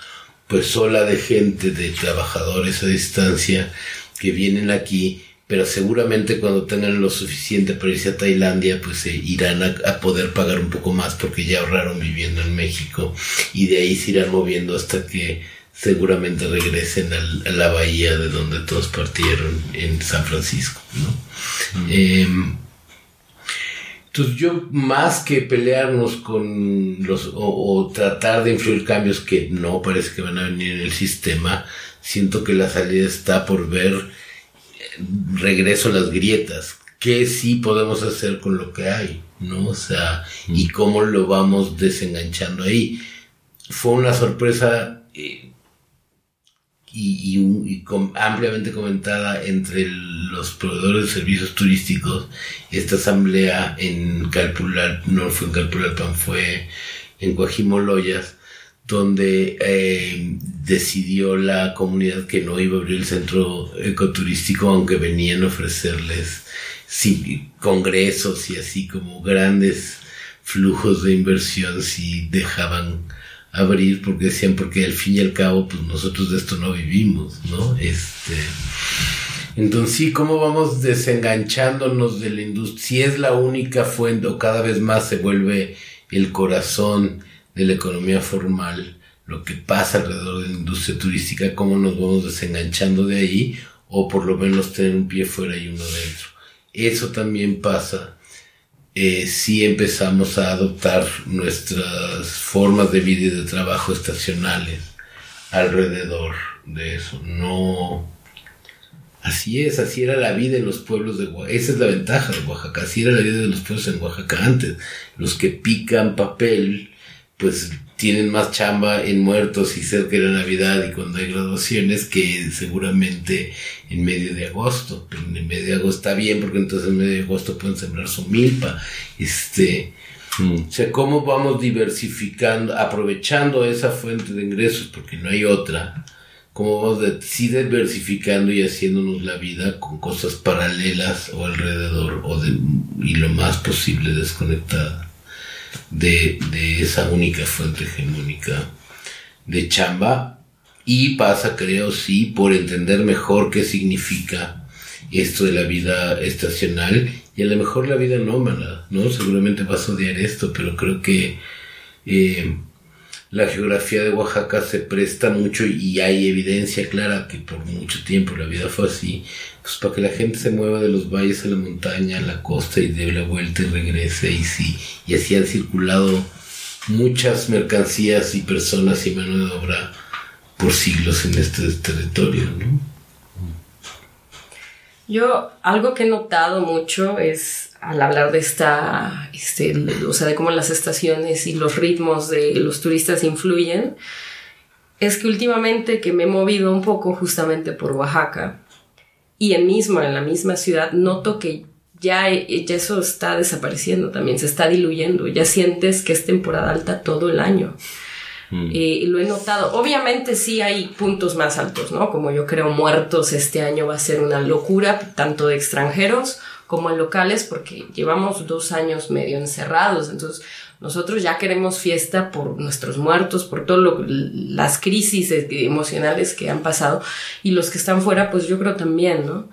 pues ola de gente, de trabajadores a distancia que vienen aquí, pero seguramente cuando tengan lo suficiente para irse a Tailandia, pues se irán a, poder pagar un poco más porque ya ahorraron viviendo en México y de ahí se irán moviendo hasta que seguramente regresen a la bahía de donde todos partieron en San Francisco. ¿no? Em, entonces yo más que pelearnos con los o, tratar de influir cambios que no parece que van a venir en el sistema, siento que la salida está por ver eh, regreso a las grietas. ¿Qué sí podemos hacer con lo que hay? ¿No? O sea, y cómo lo vamos desenganchando ahí. Fue una sorpresa eh, y, ampliamente comentada entre los proveedores de servicios turísticos. Esta asamblea en Calpular, no fue en Calpulalpan, fue en Coajimoloyas, donde eh, decidió la comunidad que no iba a abrir el centro ecoturístico, aunque venían a ofrecerles congresos y así como grandes flujos de inversión si dejaban abrir porque decían porque al fin y al cabo pues nosotros de esto no vivimos, ¿no? Este entonces sí, ¿cómo vamos desenganchándonos de la industria? Si es la única fuente o cada vez más se vuelve el corazón de la economía formal, lo que pasa alrededor de la industria turística, ¿cómo nos vamos desenganchando de ahí? O por lo menos tener un pie fuera y uno dentro. Eso también pasa eh, si empezamos a adoptar nuestras formas de vida y de trabajo estacionales alrededor de eso. No. Así es, así era la vida en los pueblos de Oaxaca. Esa es la ventaja de Oaxaca. Así era la vida de los pueblos en Oaxaca antes. Los que pican papel, pues tienen más chamba en muertos y cerca de la Navidad y cuando hay graduaciones que seguramente en medio de agosto. Pero en medio de agosto está bien porque entonces en medio de agosto pueden sembrar su milpa. Este, mm. o sea, cómo vamos diversificando, aprovechando esa fuente de ingresos porque no hay otra. Cómo vamos sí diversificando y haciéndonos la vida con cosas paralelas o alrededor o de, y lo más posible desconectada de, esa única fuente hegemónica de chamba y pasa, creo, sí, por entender mejor qué significa esto de la vida estacional y a lo mejor la vida nómada, ¿no? Seguramente vas a odiar esto, pero creo que eh, la geografía de Oaxaca se presta mucho y hay evidencia clara que por mucho tiempo la vida fue así, pues para que la gente se mueva de los valles a la montaña, a la costa y dé la vuelta y regrese y sí, y así han circulado muchas mercancías y personas y mano de obra por siglos en este territorio, ¿no? Yo algo que he notado mucho es al hablar de esta, este, o sea, de cómo las estaciones y los ritmos de los turistas influyen, es que últimamente que me he movido un poco justamente por Oaxaca y en mismo, en la misma ciudad, noto que ya, ya eso está desapareciendo también, se está diluyendo, ya sientes que es temporada alta todo el año. Mm. Eh, lo he notado. Obviamente sí hay puntos más altos, ¿no? Como yo creo muertos este año va a ser una locura, tanto de extranjeros como en locales, porque llevamos dos años medio encerrados. Entonces, nosotros ya queremos fiesta por nuestros muertos, por todas las crisis emocionales que han pasado y los que están fuera, pues yo creo también, ¿no?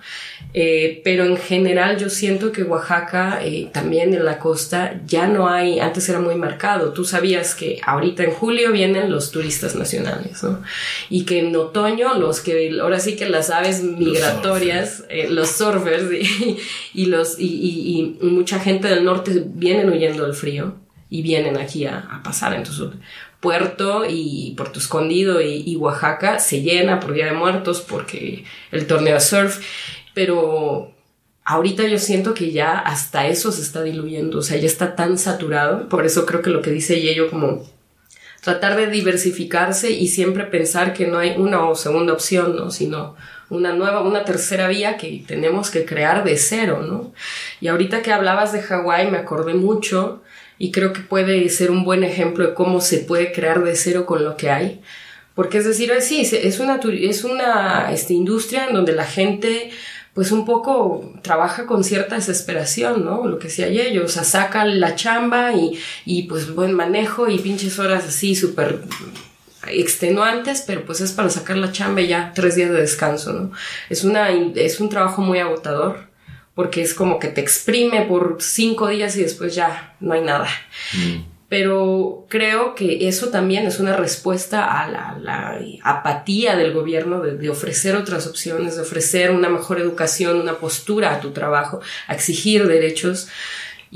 Eh, pero en general yo siento que Oaxaca, eh, también en la costa, ya no hay, antes era muy marcado. Tú sabías que ahorita en julio vienen los turistas nacionales, ¿no? Y que en otoño los que, ahora sí que las aves migratorias, los surfers, eh, y, los, y, y mucha gente del norte vienen huyendo del frío y vienen aquí a, pasar. Entonces, Puerto y Puerto Escondido y, Oaxaca se llena por Día de Muertos porque el torneo de surf, pero ahorita yo siento que ya hasta eso se está diluyendo, o sea, ya está tan saturado, por eso creo que lo que dice Yello como tratar de diversificarse y siempre pensar que no hay una o segunda opción, ¿no? Sino una nueva, una tercera vía que tenemos que crear de cero, ¿no? Y ahorita que hablabas de Hawái me acordé mucho y creo que puede ser un buen ejemplo de cómo se puede crear de cero con lo que hay. Porque es decir, sí, es una, es una este, industria en donde la gente pues un poco trabaja con cierta desesperación, ¿no? Lo que decía ellos, o sea, saca la chamba y, y pues buen manejo y pinches horas así súper extenuantes, pero pues es para sacar la chamba y ya tres días de descanso, ¿no? Es, una, es un trabajo muy agotador porque es como que te exprime por cinco días y después ya no hay nada. Mm. Pero creo que eso también es una respuesta a la, apatía del gobierno de, ofrecer otras opciones, de ofrecer una mejor educación, una postura a tu trabajo, a exigir derechos.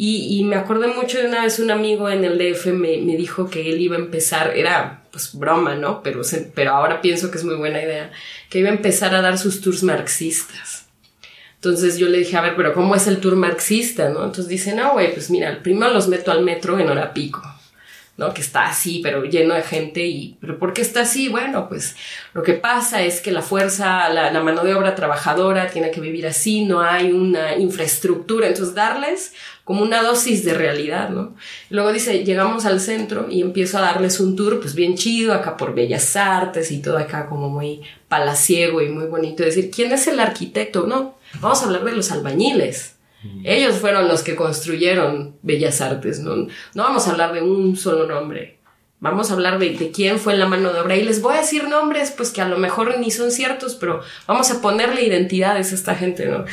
Y, me acordé mucho de una vez un amigo en el DF me, me, dijo que él iba a empezar, era pues broma, ¿no? Pero, pero ahora pienso que es muy buena idea, que iba a empezar a dar sus tours marxistas. Entonces yo le dije, a ver, pero ¿cómo es el tour marxista? ¿no? Entonces dice, no, güey, pues mira, primero los meto al metro en hora pico. ¿no? Que está así, pero lleno de gente y, pero ¿por qué está así? Bueno, pues lo que pasa es que la fuerza, la, la, mano de obra trabajadora tiene que vivir así, no hay una infraestructura, entonces darles como una dosis de realidad, ¿no? Luego dice, llegamos al centro y empiezo a darles un tour, pues bien chido, acá por Bellas Artes y todo acá como muy palaciego y muy bonito, decir, ¿quién es el arquitecto? No, Vamos a hablar de los albañiles. Ellos fueron los que construyeron Bellas Artes, ¿no? No vamos a hablar de un solo nombre. Vamos a hablar de, quién fue la mano de obra. Y les voy a decir nombres, pues que a lo mejor ni son ciertos, pero vamos a ponerle identidades a esta gente, ¿no?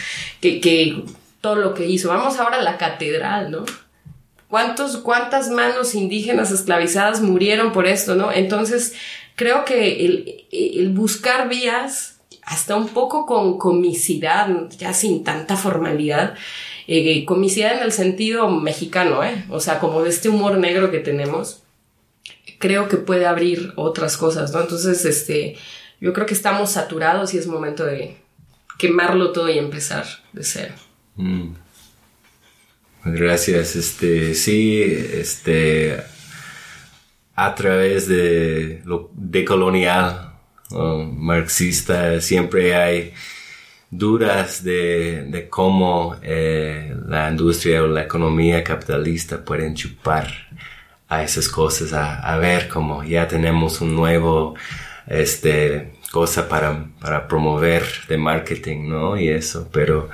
Que, que todo lo que hizo. Vamos ahora a la catedral, ¿no? ¿Cuántos, ¿Cuántas manos indígenas esclavizadas murieron por esto, no? Entonces, creo que el, el buscar vías hasta un poco con comicidad, ya sin tanta formalidad, eh, comicidad en el sentido mexicano, ¿eh? o sea, como de este humor negro que tenemos, creo que puede abrir otras cosas, ¿no? Entonces, este, yo creo que estamos saturados y es momento de quemarlo todo y empezar de cero. Mm. Gracias, este, sí, este, a través de lo decolonial marxista, siempre hay dudas de, cómo eh, la industria o la economía capitalista pueden chupar a esas cosas, a, ver cómo ya tenemos un nuevo, este, cosa para, para promover de marketing, ¿no? Y eso, pero,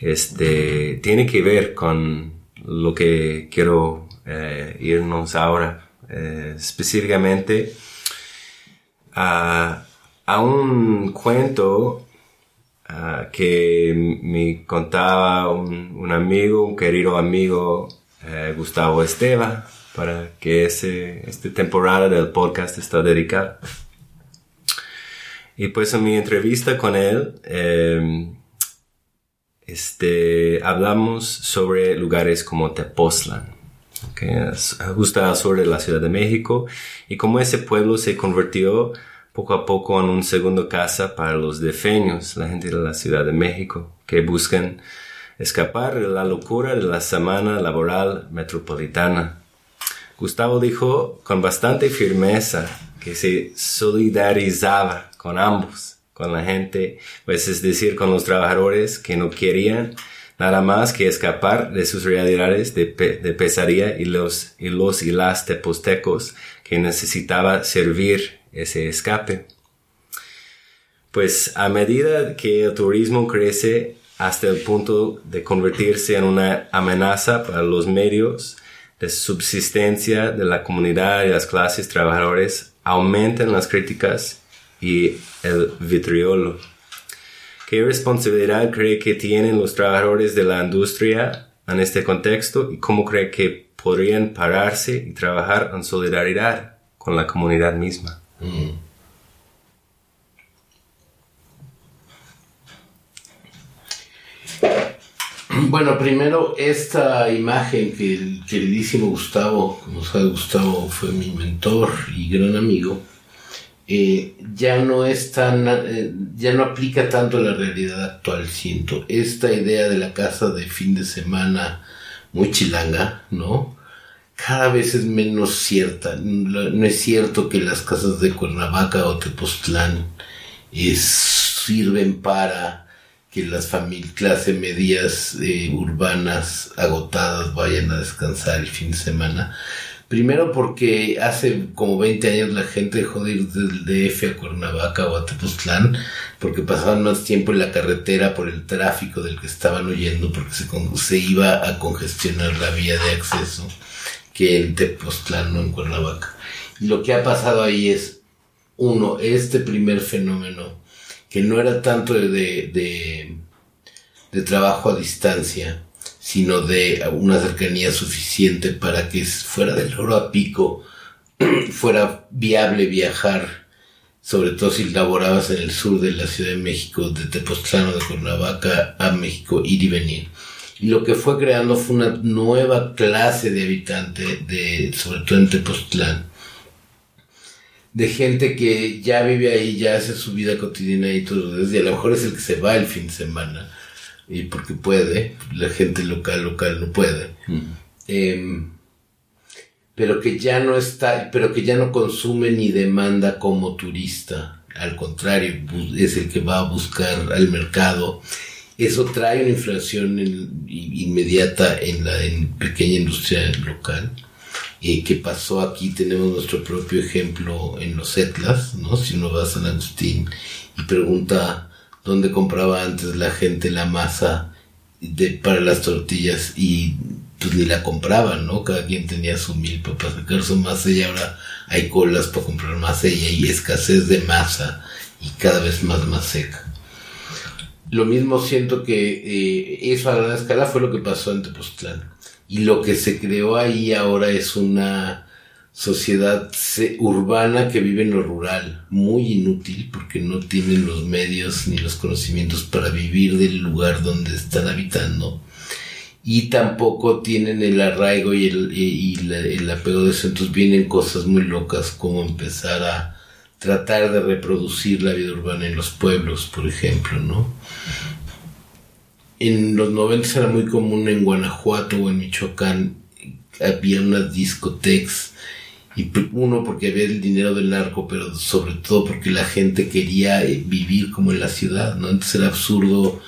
este, tiene que ver con lo que quiero eh, irnos ahora, eh, específicamente, a, un cuento que me contaba un, amigo, un querido amigo, eh, Gustavo Esteva, para que ese, esta temporada del podcast está dedicada. Y pues en mi entrevista con él, eh, este, hablamos sobre lugares como Tepoztlán, que es justo al de la Ciudad de México, y cómo ese pueblo se convirtió poco a poco en un segundo casa para los defeños, la gente de la Ciudad de México, que buscan escapar de la locura de la semana laboral metropolitana. Gustavo dijo con bastante firmeza que se solidarizaba con ambos, con la gente, pues es decir, con los trabajadores que no querían nada más que escapar de sus realidades de, pesadilla y los, y los y que necesitaba servir ese escape. Pues a medida que el turismo crece hasta el punto de convertirse en una amenaza para los medios de subsistencia de la comunidad y las clases trabajadoras, aumentan las críticas y el vitriolo. ¿Qué responsabilidad cree que tienen los trabajadores de la industria en este contexto y cómo cree que podrían pararse y trabajar en solidaridad con la comunidad misma? Mm. Bueno, primero esta imagen que el queridísimo Gustavo, como sabe Gustavo fue mi mentor y gran amigo, eh, ya no es tan, eh, ya no aplica tanto la realidad actual, siento. Esta idea de la casa de fin de semana muy chilanga, ¿no? cada vez es menos cierta. No es cierto que las casas de Cuernavaca o Tepoztlán sirven para que las clase medias eh, urbanas agotadas vayan a descansar el fin de semana. Primero porque hace como 20 años la gente dejó de ir del DF a Cuernavaca o a Tepoztlán porque pasaban más tiempo en la carretera por el tráfico del que estaban huyendo porque se, se iba a congestionar la vía de acceso que en Tepoztlán, no en Cuernavaca. Y lo que ha pasado ahí es, uno, este primer fenómeno, que no era tanto de, de, de trabajo a distancia, sino de una cercanía suficiente para que fuera del oro a pico, fuera viable viajar, sobre todo si laborabas en el sur de la Ciudad de México, de Tepoztlán o de Cuernavaca a México, ir y venir. Y lo que fue creando fue una nueva clase de habitante, de, sobre todo en Tepoztlán, de gente que ya vive ahí, ya hace su vida cotidiana y todo, y a lo mejor es el que se va el fin de semana, y porque puede, la gente local, local no puede. Em, pero que ya no está, pero que ya no consume ni demanda como turista. Al contrario, es el que va a buscar al mercado eso trae una inflación inmediata en la pequeña industria local. Eh, que pasó aquí, tenemos nuestro propio ejemplo en los Etlas, ¿no? Si uno va a San Agustín y pregunta dónde compraba antes la gente la masa de, para las tortillas y pues ni la compraban, ¿no? Cada quien tenía su milpa para sacar su masa y ahora hay colas para comprar masa y hay escasez de masa y cada vez más más seca. Lo mismo siento que eh, eso a gran escala fue lo que pasó en Tepoztlán. Y lo que se creó ahí ahora es una sociedad urbana que vive en lo rural, muy inútil porque no tienen los medios ni los conocimientos para vivir del lugar donde están habitando y tampoco tienen el arraigo y el, y, el apego de eso, entonces vienen cosas muy locas como empezar a tratar de reproducir la vida urbana en los pueblos, por ejemplo, ¿no? En los 90 era muy común en Guanajuato o en Michoacán, había unas discotecas, y uno porque había el dinero del narco, pero sobre todo porque la gente quería eh, vivir como en la ciudad, ¿no? Entonces era absurdo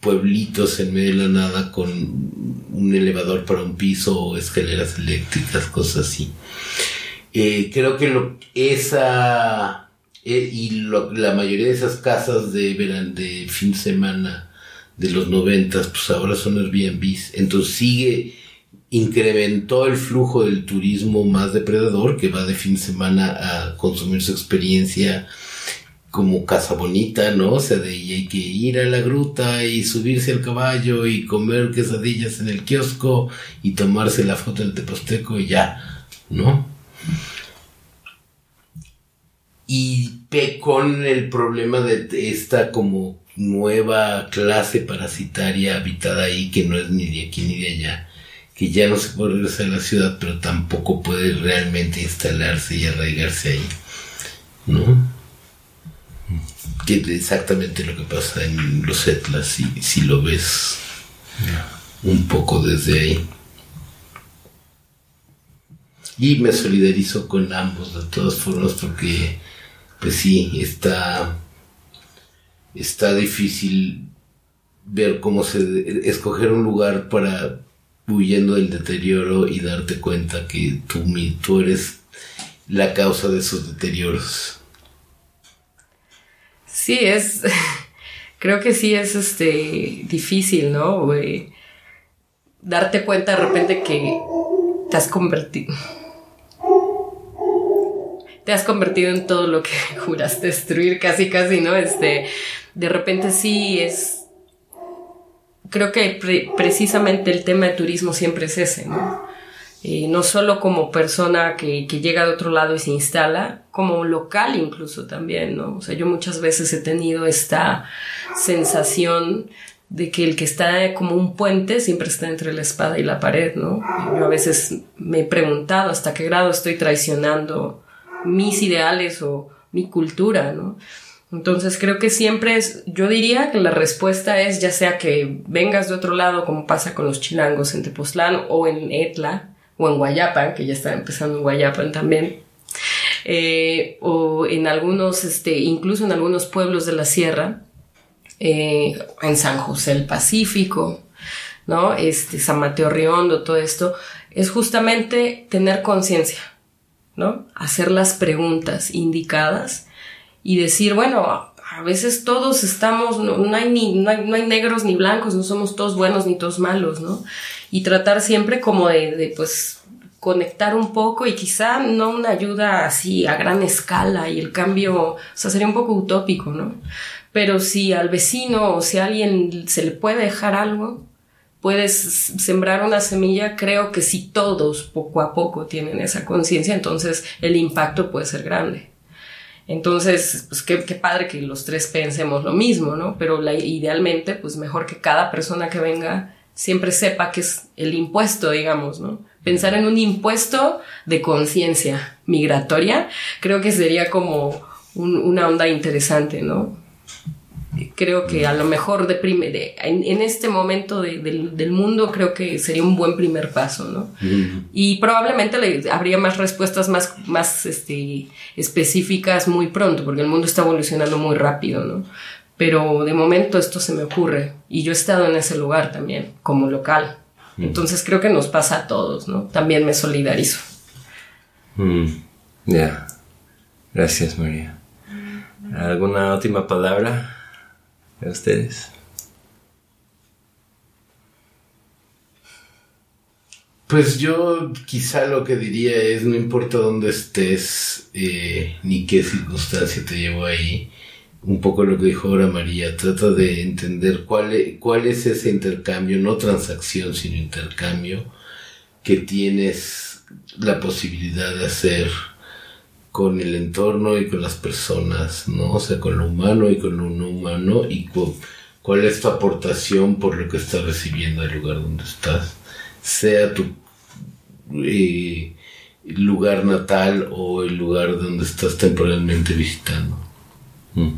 pueblitos en medio de la nada con un elevador para un piso o escaleras eléctricas, cosas así. Eh, creo que esa eh, y la mayoría de esas casas de, de fin de semana de los noventas, pues ahora son Airbnbs. Entonces sigue, incrementó el flujo del turismo más depredador que va de fin de semana a consumir su experiencia como casa bonita, ¿no? O sea, de y hay que ir a la gruta y subirse al caballo y comer quesadillas en el kiosco y tomarse la foto en el teposteco y ya, ¿no? Y con el problema de esta como nueva clase parasitaria habitada ahí que no es ni de aquí ni de allá, que ya no se puede regresar a la ciudad, pero tampoco puede realmente instalarse y arraigarse ahí, ¿no? Que es exactamente lo que pasa en los Etlas, si, si lo ves un poco desde ahí. Y me solidarizo con ambos de todas formas porque, pues sí, está, está difícil ver cómo se escoger un lugar para huyendo del deterioro y darte cuenta que tú, tú eres la causa de esos deterioros. Sí, es, creo que sí es este difícil, ¿no? darte cuenta de repente que te has convertido te has convertido en todo lo que juras destruir casi casi, ¿no? Este, de repente sí es creo que precisamente el tema de turismo siempre es ese, ¿no? no solo como persona que, que, llega de otro lado y se instala, como local incluso también, ¿no? O sea, yo muchas veces he tenido esta sensación de que el que está como un puente siempre está entre la espada y la pared, ¿no? Yo a veces me he preguntado hasta qué grado estoy traicionando mis ideales o mi cultura, ¿no? Entonces creo que siempre es, yo diría que la respuesta es ya sea que vengas de otro lado, como pasa con los chilangos en Tepoztlán o en Etla o en Guayapan, que ya está empezando en Guayapan también, eh, o en algunos, este, incluso en algunos pueblos de la sierra, eh, en San José el Pacífico, ¿no? Este, San Mateo Riondo, todo esto, es justamente tener conciencia, ¿no? Hacer las preguntas indicadas y decir, bueno, a veces todos estamos, no, hay ni, no hay, no hay, negros ni blancos, no somos todos buenos ni todos malos, ¿no? Y tratar siempre como de, de, pues, conectar un poco y quizá no una ayuda así a gran escala y el cambio, o sea, sería un poco utópico, ¿no? Pero si al vecino o si a alguien se le puede dejar algo, puedes sembrar una semilla, creo que si todos poco a poco tienen esa conciencia, entonces el impacto puede ser grande. Entonces, pues qué, padre que los tres pensemos lo mismo, ¿no? Pero la, idealmente, pues mejor que cada persona que venga siempre sepa que es el impuesto, digamos, ¿no? Pensar en un impuesto de conciencia migratoria, creo que sería como una onda interesante, ¿no? Creo que a lo mejor de, en, este momento del, mundo creo que sería un buen primer paso, ¿no? Y probablemente le, habría más respuestas más, más este, específicas muy pronto, porque el mundo está evolucionando muy rápido, ¿no? Pero de momento esto se me ocurre y yo he estado en ese lugar también, como local. Entonces creo que nos pasa a todos, ¿no? También me solidarizo. Ya. Gracias, María. ¿Alguna última palabra? A ustedes? Pues yo quizá lo que diría es, no importa dónde estés, eh, ni qué circunstancia te llevó ahí, un poco lo que dijo ahora María, trata de entender cuál, e, cuál es ese intercambio, no transacción, sino intercambio, que tienes la posibilidad de hacer con el entorno y con las personas, ¿no? O sea, con lo humano y con lo no humano y cuál es tu aportación por lo que estás recibiendo al lugar donde estás, sea tu eh, lugar natal o el lugar donde estás temporalmente visitando. Mm.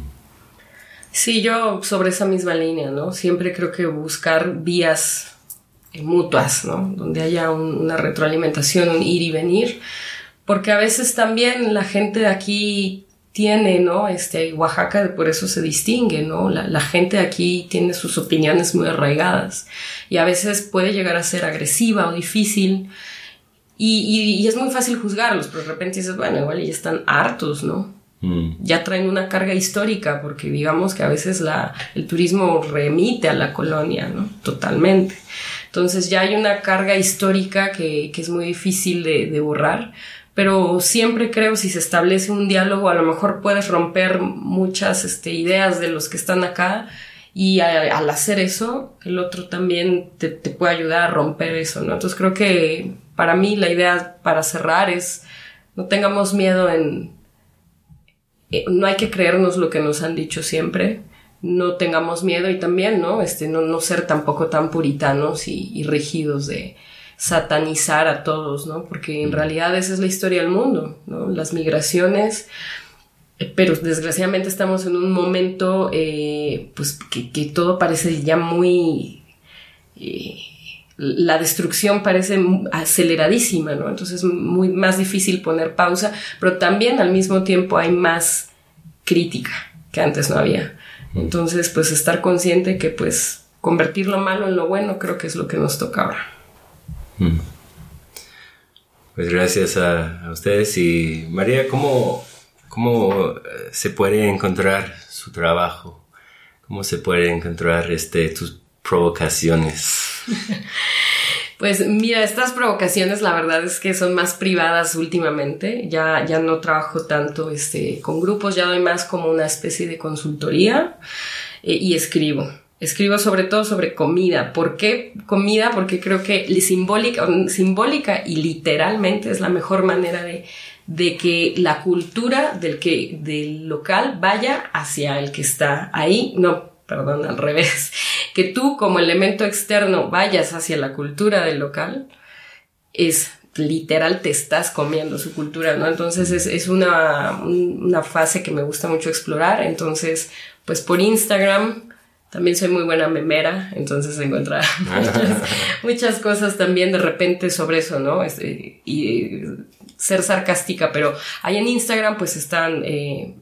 Sí, yo sobre esa misma línea, ¿no? Siempre creo que buscar vías mutuas, ¿no? Donde haya una retroalimentación, un ir y venir porque a veces también la gente de aquí tiene, ¿no? Este, Oaxaca por eso se distingue, ¿no? La, gente de aquí tiene sus opiniones muy arraigadas y a veces puede llegar a ser agresiva o difícil y, es muy fácil juzgarlos, pero de repente dices, bueno, igual ya están hartos, ¿no? Mm. Ya traen una carga histórica porque digamos que a veces la, el turismo remite a la colonia, ¿no? Totalmente. Entonces ya hay una carga histórica que, es muy difícil de borrar pero siempre creo si se establece un diálogo, a lo mejor puedes romper muchas este, ideas de los que están acá y al hacer eso, el otro también te, te, puede ayudar a romper eso, ¿no? Entonces creo que para mí la idea para cerrar es no tengamos miedo en... Eh, no hay que creernos lo que nos han dicho siempre, no tengamos miedo y también, ¿no? Este, no, no ser tampoco tan puritanos y, y rígidos de satanizar a todos, ¿no? Porque en realidad esa es la historia del mundo, ¿no? Las migraciones, pero desgraciadamente estamos en un momento eh, pues que, que, todo parece ya muy eh, la destrucción parece aceleradísima, ¿no? Entonces es muy más difícil poner pausa, pero también al mismo tiempo hay más crítica que antes no había. Entonces, pues estar consciente que pues convertir lo malo en lo bueno creo que es lo que nos toca ahora. Pues gracias a, a ustedes y María, ¿cómo, ¿Cómo eh, se puede encontrar su trabajo? ¿Cómo se puede encontrar este, tus provocaciones? Pues mira, estas provocaciones la verdad es que son más privadas últimamente. Ya, ya no trabajo tanto este, con grupos, ya doy más como una especie de consultoría eh, y escribo. Escribo sobre todo sobre comida. ¿Por qué comida? Porque creo que simbólica, simbólica y literalmente es la mejor manera de, de que la cultura del, que, del local vaya hacia el que está ahí, no, perdón, al revés, que tú como elemento externo vayas hacia la cultura del local, es literal te estás comiendo su cultura, ¿no? Entonces es, es una, una fase que me gusta mucho explorar, entonces pues por Instagram también soy muy buena memera, entonces encontrar muchas, muchas, cosas también de repente sobre eso, ¿no? Este, y ser sarcástica, pero ahí en Instagram pues están eh,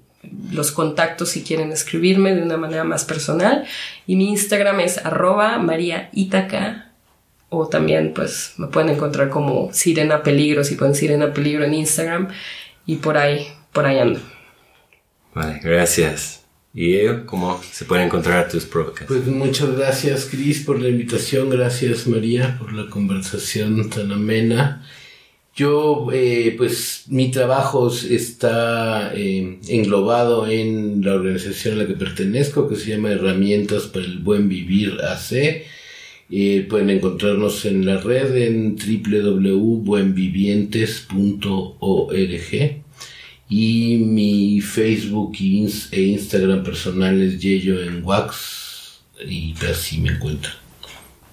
los contactos si quieren escribirme de una manera más personal y mi Instagram es arroba María Itaca o también pues me pueden encontrar como Sirena Peligro si ponen Sirena Peligro en Instagram y por ahí, por ahí ando. Vale, gracias. ¿Y cómo se puede encontrar tus provocaciones? Pues muchas gracias, Cris, por la invitación. Gracias, María, por la conversación tan amena. Yo, eh, pues, mi trabajo está eh, englobado en la organización a la que pertenezco, que se llama Herramientas para el Buen Vivir AC. Eh, pueden encontrarnos en la red en www.buenvivientes.org y mi Facebook e Instagram personal es Yello en Wax y así me encuentro.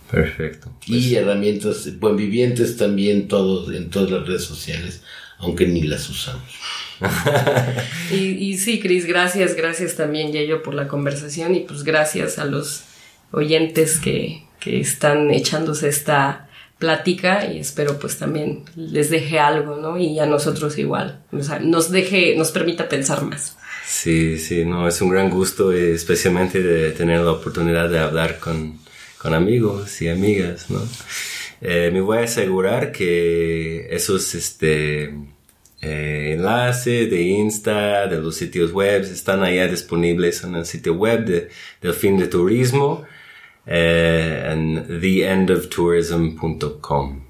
Perfecto. y pues herramientas buen vivientes también todos en todas las redes sociales, aunque ni las usamos. y, y, sí, Cris, gracias, gracias también, Yello, por la conversación y pues gracias a los oyentes que, que están echándose esta plática y espero pues también les deje algo, ¿no? Y a nosotros igual, o sea, nos deje, nos permita pensar más. Sí, sí, no, es un gran gusto, especialmente de tener la oportunidad de hablar con, con amigos y amigas, ¿no? Eh, me voy a asegurar que esos este, eh, enlaces de Insta, de los sitios web, están allá disponibles en el sitio web de, del fin de turismo eh, en theendoftourism.com.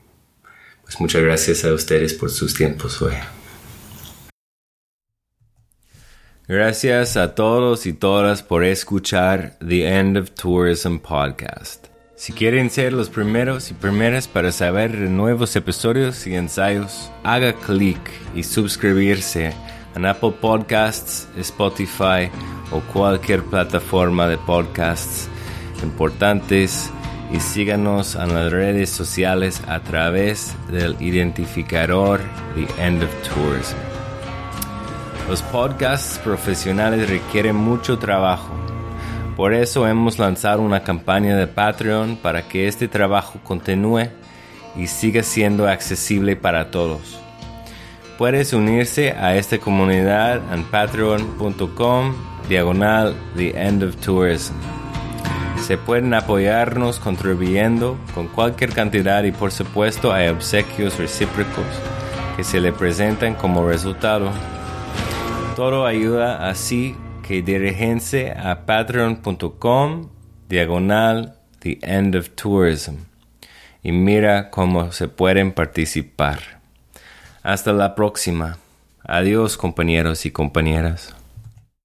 Pues muchas gracias a ustedes por sus tiempos hoy. Gracias a todos y todas por escuchar The End of Tourism Podcast. Si quieren ser los primeros y primeras para saber de nuevos episodios y ensayos, haga clic y suscribirse en Apple Podcasts, Spotify o cualquier plataforma de podcasts importantes y síganos en las redes sociales a través del identificador The End of Tourism. Los podcasts profesionales requieren mucho trabajo. Por eso hemos lanzado una campaña de Patreon para que este trabajo continúe y siga siendo accesible para todos. Puedes unirse a esta comunidad en patreon.com diagonal The End of Tourism. Se pueden apoyarnos contribuyendo con cualquier cantidad y por supuesto hay obsequios recíprocos que se le presentan como resultado. Todo ayuda así que diríjense a patreon.com diagonal the end of tourism y mira cómo se pueden participar. Hasta la próxima. Adiós compañeros y compañeras.